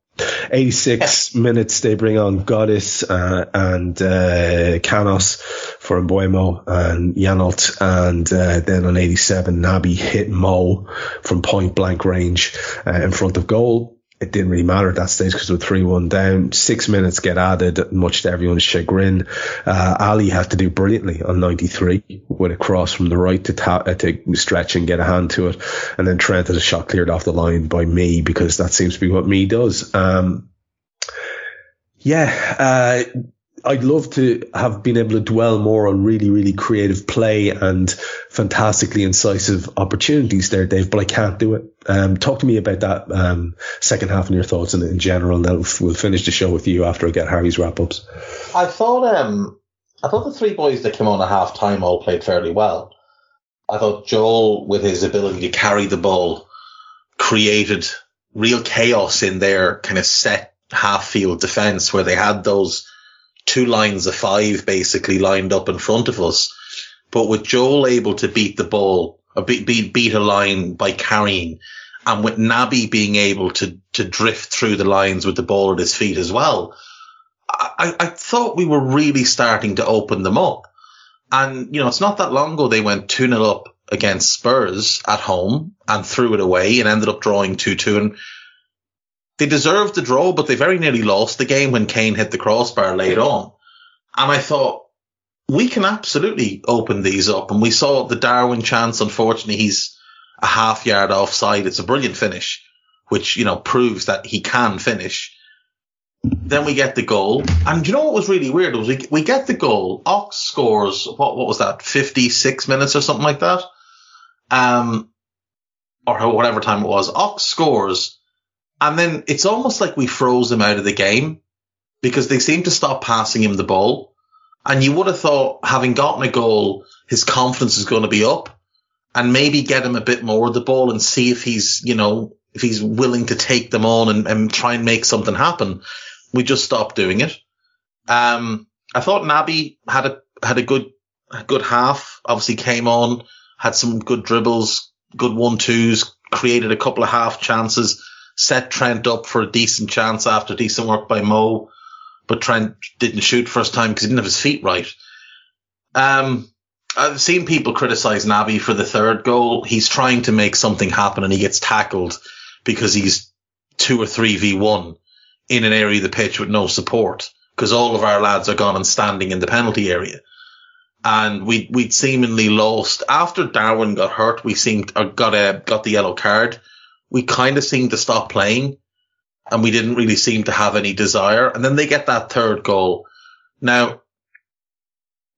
A: 86 minutes, they bring on Ghoddos uh, and uh, Canos for Mbeumo and Janelt. And uh, then on 87, Naby hit Mo from point blank range uh, in front of goal it didn't really matter at that stage because we were 3 1 down. Six minutes get added, much to everyone's chagrin. Uh, Ali had to do brilliantly on 93 with a cross from the right to, ta- uh, to stretch and get a hand to it. And then Trent had a shot cleared off the line by Mee because that seems to be what Mee does. Um, yeah, uh, I'd love to have been able to dwell more on really, really creative play and fantastically incisive opportunities there, Dave, but I can't do it. Um, talk to me about that um, second half and your thoughts in, in general, and then we'll finish the show with you after I get Hari's wrap ups.
B: I thought, um, I thought the three boys that came on at half time all played fairly well. I thought Joel, with his ability to carry the ball, created real chaos in their kind of set half field defense where they had those two lines of five basically lined up in front of us. But with Joel able to beat the ball, or beat, beat, beat a line by carrying, and with Naby being able to, to drift through the lines with the ball at his feet as well, I, I thought we were really starting to open them up. And, you know, it's not that long ago they went 2 0 up against Spurs at home and threw it away and ended up drawing 2 2. And they deserved the draw, but they very nearly lost the game when Kane hit the crossbar late on. And I thought, we can absolutely open these up. And we saw the Darwin chance. Unfortunately, he's a half yard offside. It's a brilliant finish, which, you know, proves that he can finish. Then we get the goal. And you know what was really weird was we, we get the goal. Ox scores, what, what was that? 56 minutes or something like that. Um, or whatever time it was. Ox scores and then it's almost like we froze him out of the game because they seem to stop passing him the ball. And you would have thought, having gotten a goal, his confidence is going to be up and maybe get him a bit more of the ball and see if he's, you know, if he's willing to take them on and, and try and make something happen. We just stopped doing it. Um, I thought Naby had a, had a good, a good half, obviously came on, had some good dribbles, good one twos, created a couple of half chances set Trent up for a decent chance after decent work by Mo, but Trent didn't shoot first time because he didn't have his feet right. Um, I've seen people criticize Naby for the third goal. He's trying to make something happen and he gets tackled because he's two or three v one in an area of the pitch with no support because all of our lads are gone and standing in the penalty area. And we, we'd seemingly lost after Darwin got hurt. We seemed, or got a, got the yellow card we kind of seemed to stop playing and we didn't really seem to have any desire. And then they get that third goal. Now,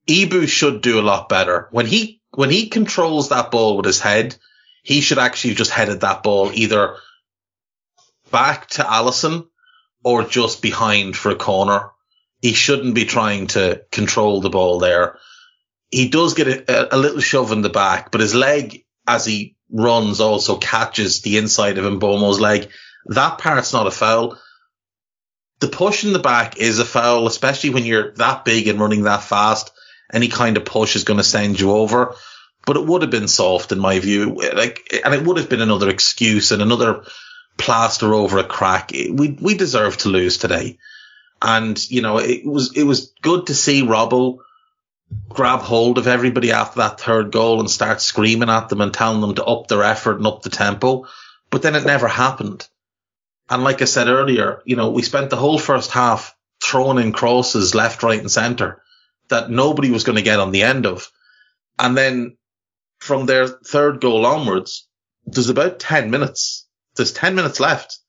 B: Ibou should do a lot better. When he, when he controls that ball with his head, he should actually have just headed that ball either back to Alisson or just behind for a corner. He shouldn't be trying to control the ball there. He does get a, a little shove in the back, but his leg, as he runs also catches the inside of Mbeumo's leg. That part's not a foul. The push in the back is a foul, especially when you're that big and running that fast. Any kind of push is going to send you over. But it would have been soft in my view. Like, and it would have been another excuse and another plaster over a crack. We, we deserve to lose today. And, you know, it was, it was good to see Robbo grab hold of everybody after that third goal and start screaming at them and telling them to up their effort and up the tempo. But then it never happened. And like I said earlier, you know, we spent the whole first half throwing in crosses left, right and center that nobody was going to get on the end of. And then from their third goal onwards, there's about 10 minutes. There's 10 minutes left.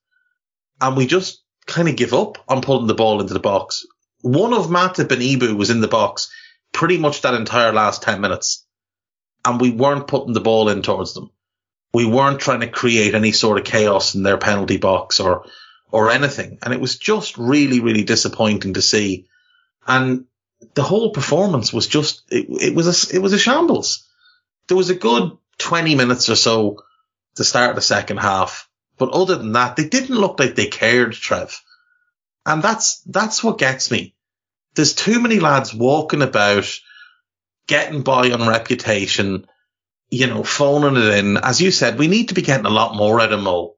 B: And we just kind of give up on pulling the ball into the box. One of Matip and Ibou was in the box pretty much that entire last 10 minutes. And we weren't putting the ball in towards them. We weren't trying to create any sort of chaos in their penalty box or, or anything. And it was just really, really disappointing to see. And the whole performance was just, it, it was a, it was a shambles. There was a good 20 minutes or so to start the second half. But other than that, they didn't look like they cared, Trev. And that's, that's what gets me there's too many lads walking about getting by on reputation, you know, phoning it in. As you said, we need to be getting a lot more out of Mo.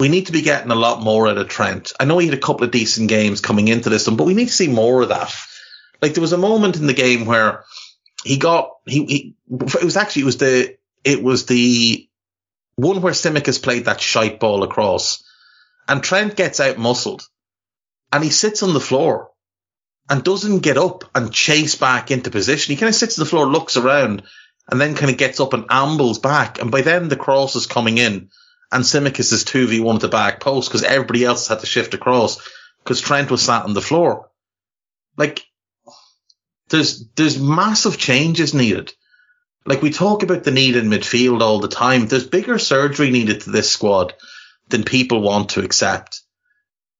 B: We need to be getting a lot more out of Trent. I know he had a couple of decent games coming into this one, but we need to see more of that. Like there was a moment in the game where he got he, he it was actually it was the it was the one where Simic has played that shite ball across, and Trent gets out muscled, and he sits on the floor and doesn't get up and chase back into position. He kind of sits on the floor, looks around, and then kind of gets up and ambles back. And by then the cross is coming in, and Tsimikas is two v one at the back post because everybody else had to shift across because Trent was sat on the floor. Like there's there's massive changes needed. Like we talk about the need in midfield all the time. There's bigger surgery needed to this squad than people want to accept.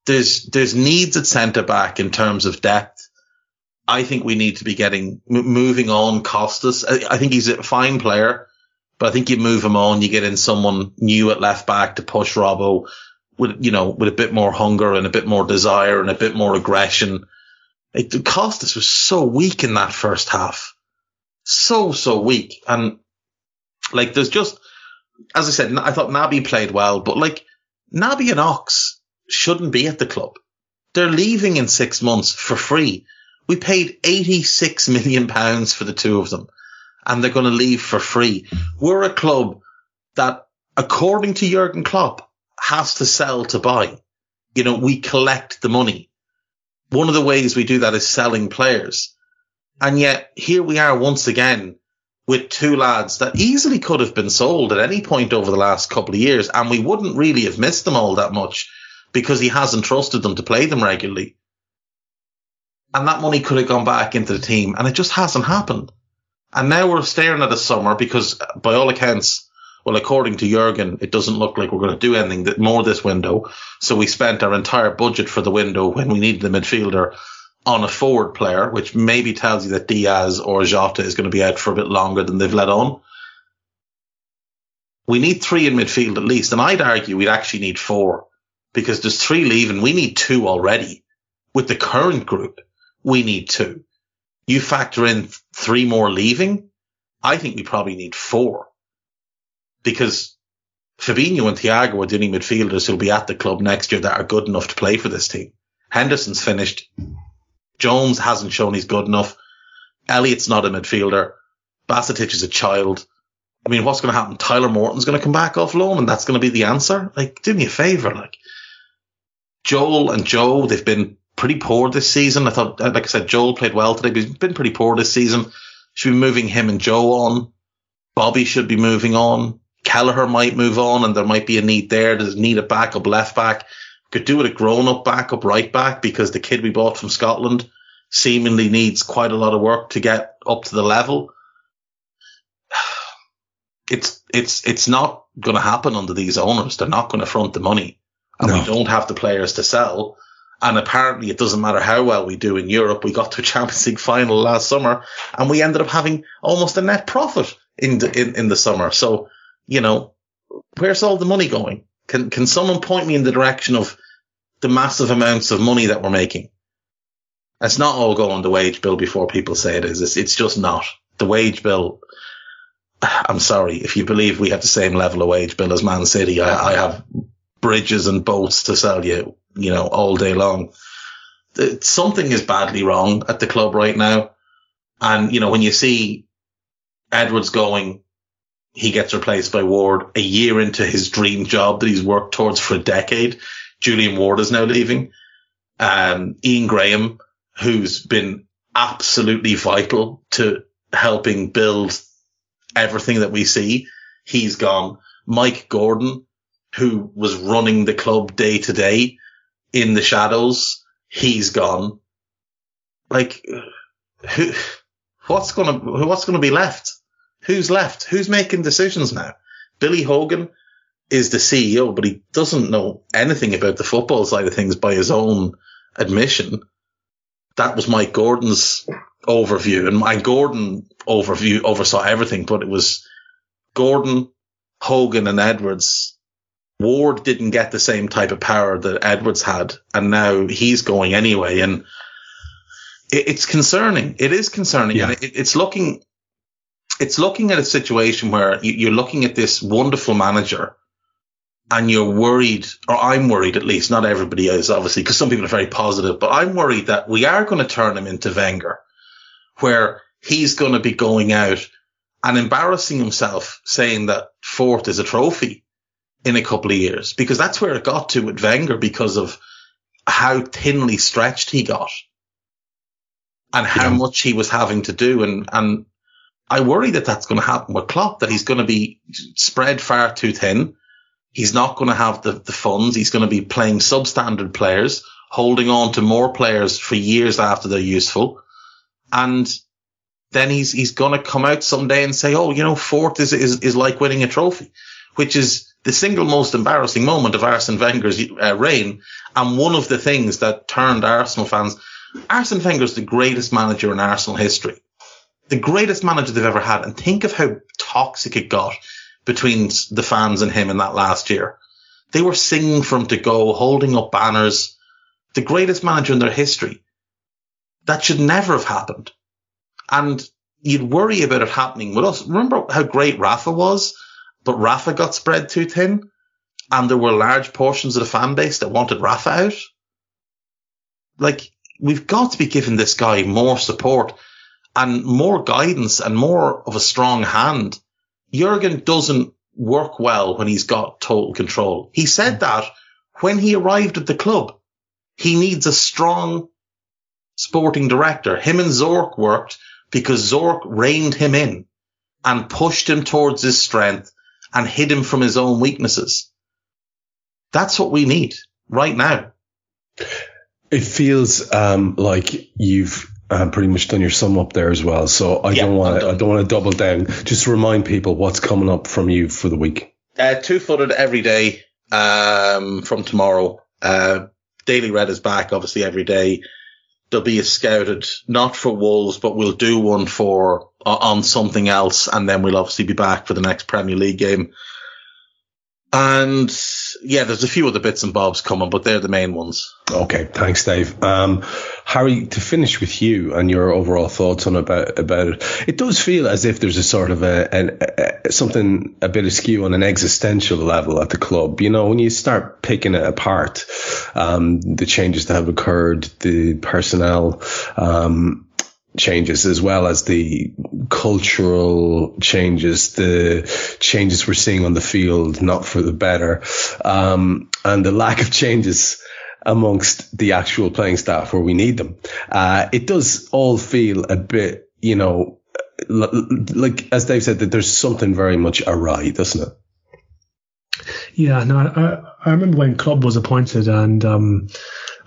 B: There's there's needs at centre back in terms of depth. I think we need to be getting moving on Costas. I, I think he's a fine player, but I think you move him on, you get in someone new at left back to push Robbo with you know with a bit more hunger and a bit more desire and a bit more aggression. It, Costas was so weak in that first half, so so weak, and like there's just as I said, I thought Naby played well, but like Naby and Ox shouldn't be at the club. They're leaving in six months for free. We paid 86 million pounds for the two of them and they're going to leave for free. We're a club that, according to Jurgen Klopp, has to sell to buy. You know, we collect the money. One of the ways we do that is selling players. And yet here we are once again with two lads that easily could have been sold at any point over the last couple of years. And we wouldn't really have missed them all that much because he hasn't trusted them to play them regularly. And that money could have gone back into the team and it just hasn't happened. And now we're staring at a summer because by all accounts, well, according to Jurgen, it doesn't look like we're going to do anything more this window. So we spent our entire budget for the window when we needed a midfielder on a forward player, which maybe tells you that Diaz or Jota is going to be out for a bit longer than they've let on. We need three in midfield at least. And I'd argue we'd actually need four because there's three leaving. We need two already. With the current group, we need two. You factor in three more leaving. I think we probably need four because Fabinho and Thiago are the only midfielders who'll be at the club next year that are good enough to play for this team. Henderson's finished. Jones hasn't shown he's good enough. Elliott's not a midfielder. Bajcetic is a child. I mean, what's going to happen? Tyler Morton's going to come back off loan and that's going to be the answer. Like, do me a favor. Like, Joel and Joe, they've been pretty poor this season. I thought, uh, like I said, Joel played well today, but he's been pretty poor this season. Should be moving him and Joe on. Bobby should be moving on. Kelleher might move on and there might be a need there. There's a need a backup left back. Could do with a grown up backup right back because the kid we bought from Scotland seemingly needs quite a lot of work to get up to the level. It's, it's, it's not going to happen under these owners. They're not going to front the money and no. we don't have the players to sell. And apparently it doesn't matter how well we do in Europe. We got to a Champions League final last summer and we ended up having almost a net profit in the, in, in the summer. So, you know, where's all the money going? Can, can someone point me in the direction of the massive amounts of money that we're making? It's not all going the wage bill before people say it is. It's, it's just not. The wage bill, I'm sorry, if you believe we have the same level of wage bill as Man City, I, I have bridges and boats to sell you you know, all day long. Something is badly wrong at the club right now. And, you know, when you see Edwards going, he gets replaced by Ward a year into his dream job that he's worked towards for a decade. Julian Ward is now leaving. Um, Ian Graham, who's been absolutely vital to helping build everything that we see, he's gone. Mike Gordon, who was running the club day to day, in the shadows. He's gone. Like, who, what's gonna, what's gonna be left? Who's left? Who's making decisions now? Billy Hogan is the CEO, but he doesn't know anything about the football side of things by his own admission. That was Mike Gordon's overview and Mike Gordon overview oversaw everything, but it was Gordon, Hogan and Edwards Ward didn't get the same type of power that Edwards had, and now he's going anyway. And it, it's concerning. It is concerning. Yeah. And it, it's looking it's looking at a situation where you- you're looking at this wonderful manager and you're worried, or I'm worried at least, not everybody is obviously, because some people are very positive, but I'm worried that we are going to turn him into Wenger, where he's going to be going out and embarrassing himself saying that fourth is a trophy in a couple of years, because that's where it got to with Wenger because of how thinly stretched he got and how
A: Yeah.
B: much he was having to do. And, and I worry that that's going to happen with Klopp, that he's going to be spread far too thin. He's not going to have the, the funds. He's going to be playing substandard players, holding on to more players for years after they're useful. And then he's, he's going to come out someday and say, Oh, you know, fourth is, is, is like winning a trophy, which is the single most embarrassing moment of Arsene Wenger's uh, reign. And one of the things that turned Arsenal fans, Arsene Wenger's the greatest manager in Arsenal history the greatest manager they've ever had. And think of how toxic it got between the fans and him in that last year. They were singing for him to go, holding up banners. The greatest manager in their history. That should never have happened. And you'd worry about it happening with us. Remember how great Rafa was, but Rafa got spread too thin and there were large portions of the fan base that wanted Rafa out. Like, we've got to be giving this guy more support and more guidance and more of a strong hand. Jurgen doesn't work well when he's got total control. He said that when he arrived at the club. He needs a strong sporting director. Him and Zorc worked because Zorc reined him in and pushed him towards his strength and hid him from his own weaknesses. That's what we need right now.
A: It feels um, like you've uh, pretty much done your sum up there as well. So I
B: Yeah,
A: don't want to. I don't want to double down. Just remind people what's coming up from you for the week.
B: Uh, two footed every day um, from tomorrow. Uh, Daily Red is back, obviously, every day. There'll be a scouted, not for Wolves, but we'll do one for on something else, and then we'll obviously be back for the next Premier League game. And yeah, there's a few other bits and bobs coming, but they're the main ones.
A: Okay, thanks, Dave. Um, Hari, to finish with you and your overall thoughts on about about it, it does feel as if there's a sort of a, an a, something a bit askew on an existential level at the club. You know, when you start picking it apart, um, the changes that have occurred, the personnel. Um, changes as well as the cultural changes, the changes we're seeing on the field, not for the better, um, and the lack of changes amongst the actual playing staff where we need them. Uh, it does all feel a bit, you know, like as Dave said, that there's something very much awry, doesn't it?
C: Yeah, no, I, I remember when Klopp was appointed, and um,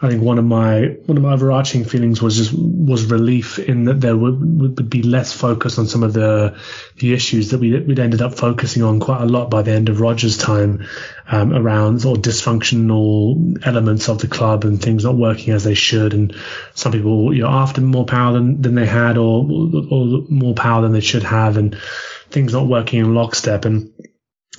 C: I think one of my one of my overarching feelings was just was relief in that there would, would be less focus on some of the the issues that we we'd ended up focusing on quite a lot by the end of Rodgers' time um, around or dysfunctional elements of the club and things not working as they should, and some people you know after more power than, than they had or or more power than they should have, and things not working in lockstep. And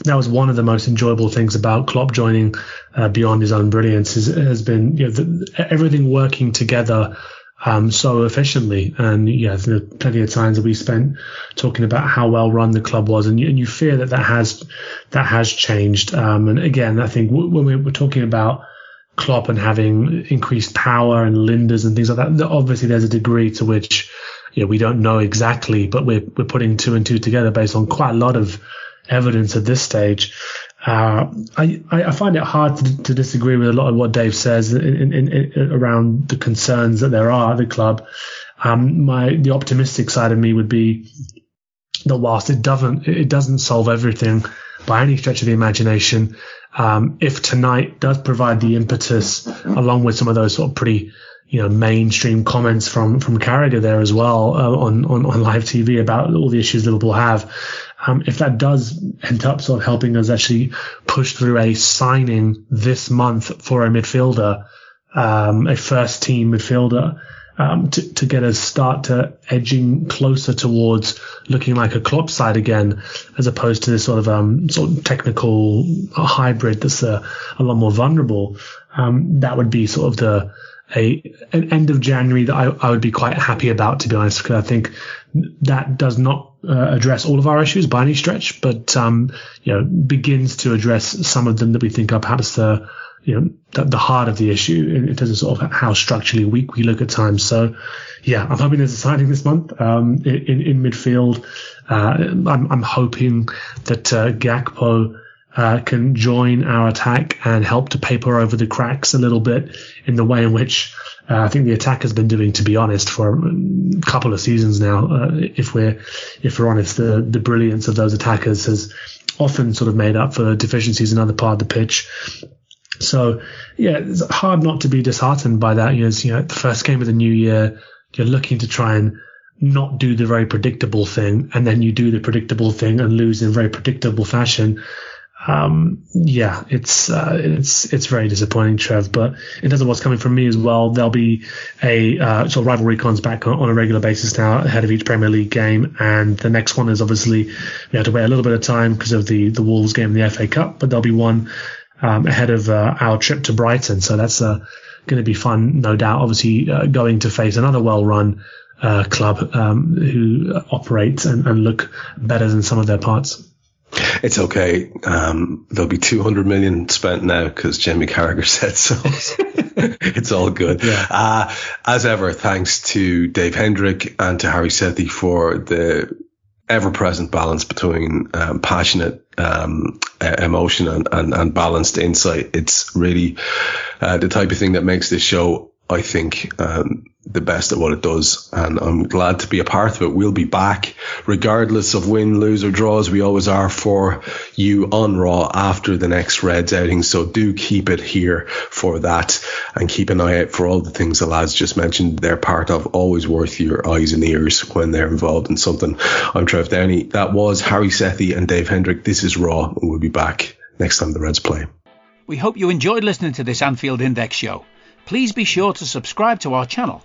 C: that was one of the most enjoyable things about Klopp joining uh, beyond his own brilliance is, has been you know the, everything working together um, so efficiently. And yeah are plenty of times that we spent talking about how well run the club was and you, and you fear that that has that has changed. Um, and again I think w- when we we're talking about Klopp and having increased power and Lijnders and things like that obviously there's a degree to which you know, we don't know exactly but we're we're putting two and two together based on quite a lot of evidence at this stage. Uh, I, I find it hard to, to, disagree with a lot of what Dave says in, in, in, around the concerns that there are at the club. Um, my the optimistic side of me would be that whilst it doesn't it doesn't solve everything by any stretch of the imagination, um, if tonight does provide the impetus along with some of those sort of pretty you know mainstream comments from from Carragher there as well uh, on, on on live TV about all the issues Liverpool have. Um, if that does end up sort of helping us actually push through a signing this month for a midfielder, um, a first team midfielder, um, to, to get us start to edging closer towards looking like a Klopp side again, as opposed to this sort of um, sort of technical hybrid that's a, a lot more vulnerable. Um, that would be sort of the a an end of January that I, I would be quite happy about, to be honest, because I think that does not uh, address all of our issues by any stretch, but um, you know begins to address some of them that we think are perhaps the you know the, the heart of the issue in, in terms of sort of how structurally weak we look at times. So yeah, I'm hoping there's a signing this month um, in, in midfield. Uh, I'm, I'm hoping that uh, Gakpo uh, can join our attack and help to paper over the cracks a little bit in the way in which uh, I think the attack has been doing, to be honest, for a couple of seasons now. Uh, if we're if we're honest, the the brilliance of those attackers has often sort of made up for deficiencies in other part of the pitch. So yeah, it's hard not to be disheartened by that. You know, you know, the first game of the new year, you're looking to try and not do the very predictable thing, and then you do the predictable thing and lose in very predictable fashion um, yeah, it's uh, it's it's very disappointing, Trev. But in terms of what's coming from me as well, there'll be a uh, so rivalry cons back on, on, a regular basis now ahead of each Premier League game, and the next one is obviously we have to wait a little bit of time because of the the Wolves game in the FA Cup, but there'll be one um, ahead of uh, our trip to Brighton, so that's uh, going to be fun, no doubt. Obviously, uh, going to face another well-run uh, club um, who operate and, and look better than some of their parts.
A: It's okay. Um, there'll be 200 million spent now because Jamie Carragher said so. it's all good. Yeah. Uh, as ever, thanks to Dave Hendrick and to Hari Sethi for the ever present balance between um, passionate um, emotion and, and, and, balanced insight. It's really uh, the type of thing that makes this show, I think, um, the best at what it does. And I'm glad to be a part of it. We'll be back regardless of win, lose or draws. We always are for you on Raw after the next Reds outing. So do keep it here for that and keep an eye out for all the things the lads just mentioned. They're part of always worth your eyes and ears when they're involved in something. I'm Trev Downey. That was Hari Sethi and Dave Hendrick. This is Raw. and We'll be back next time the Reds play.
D: We hope you enjoyed listening to this Anfield Index show. Please be sure to subscribe to our channel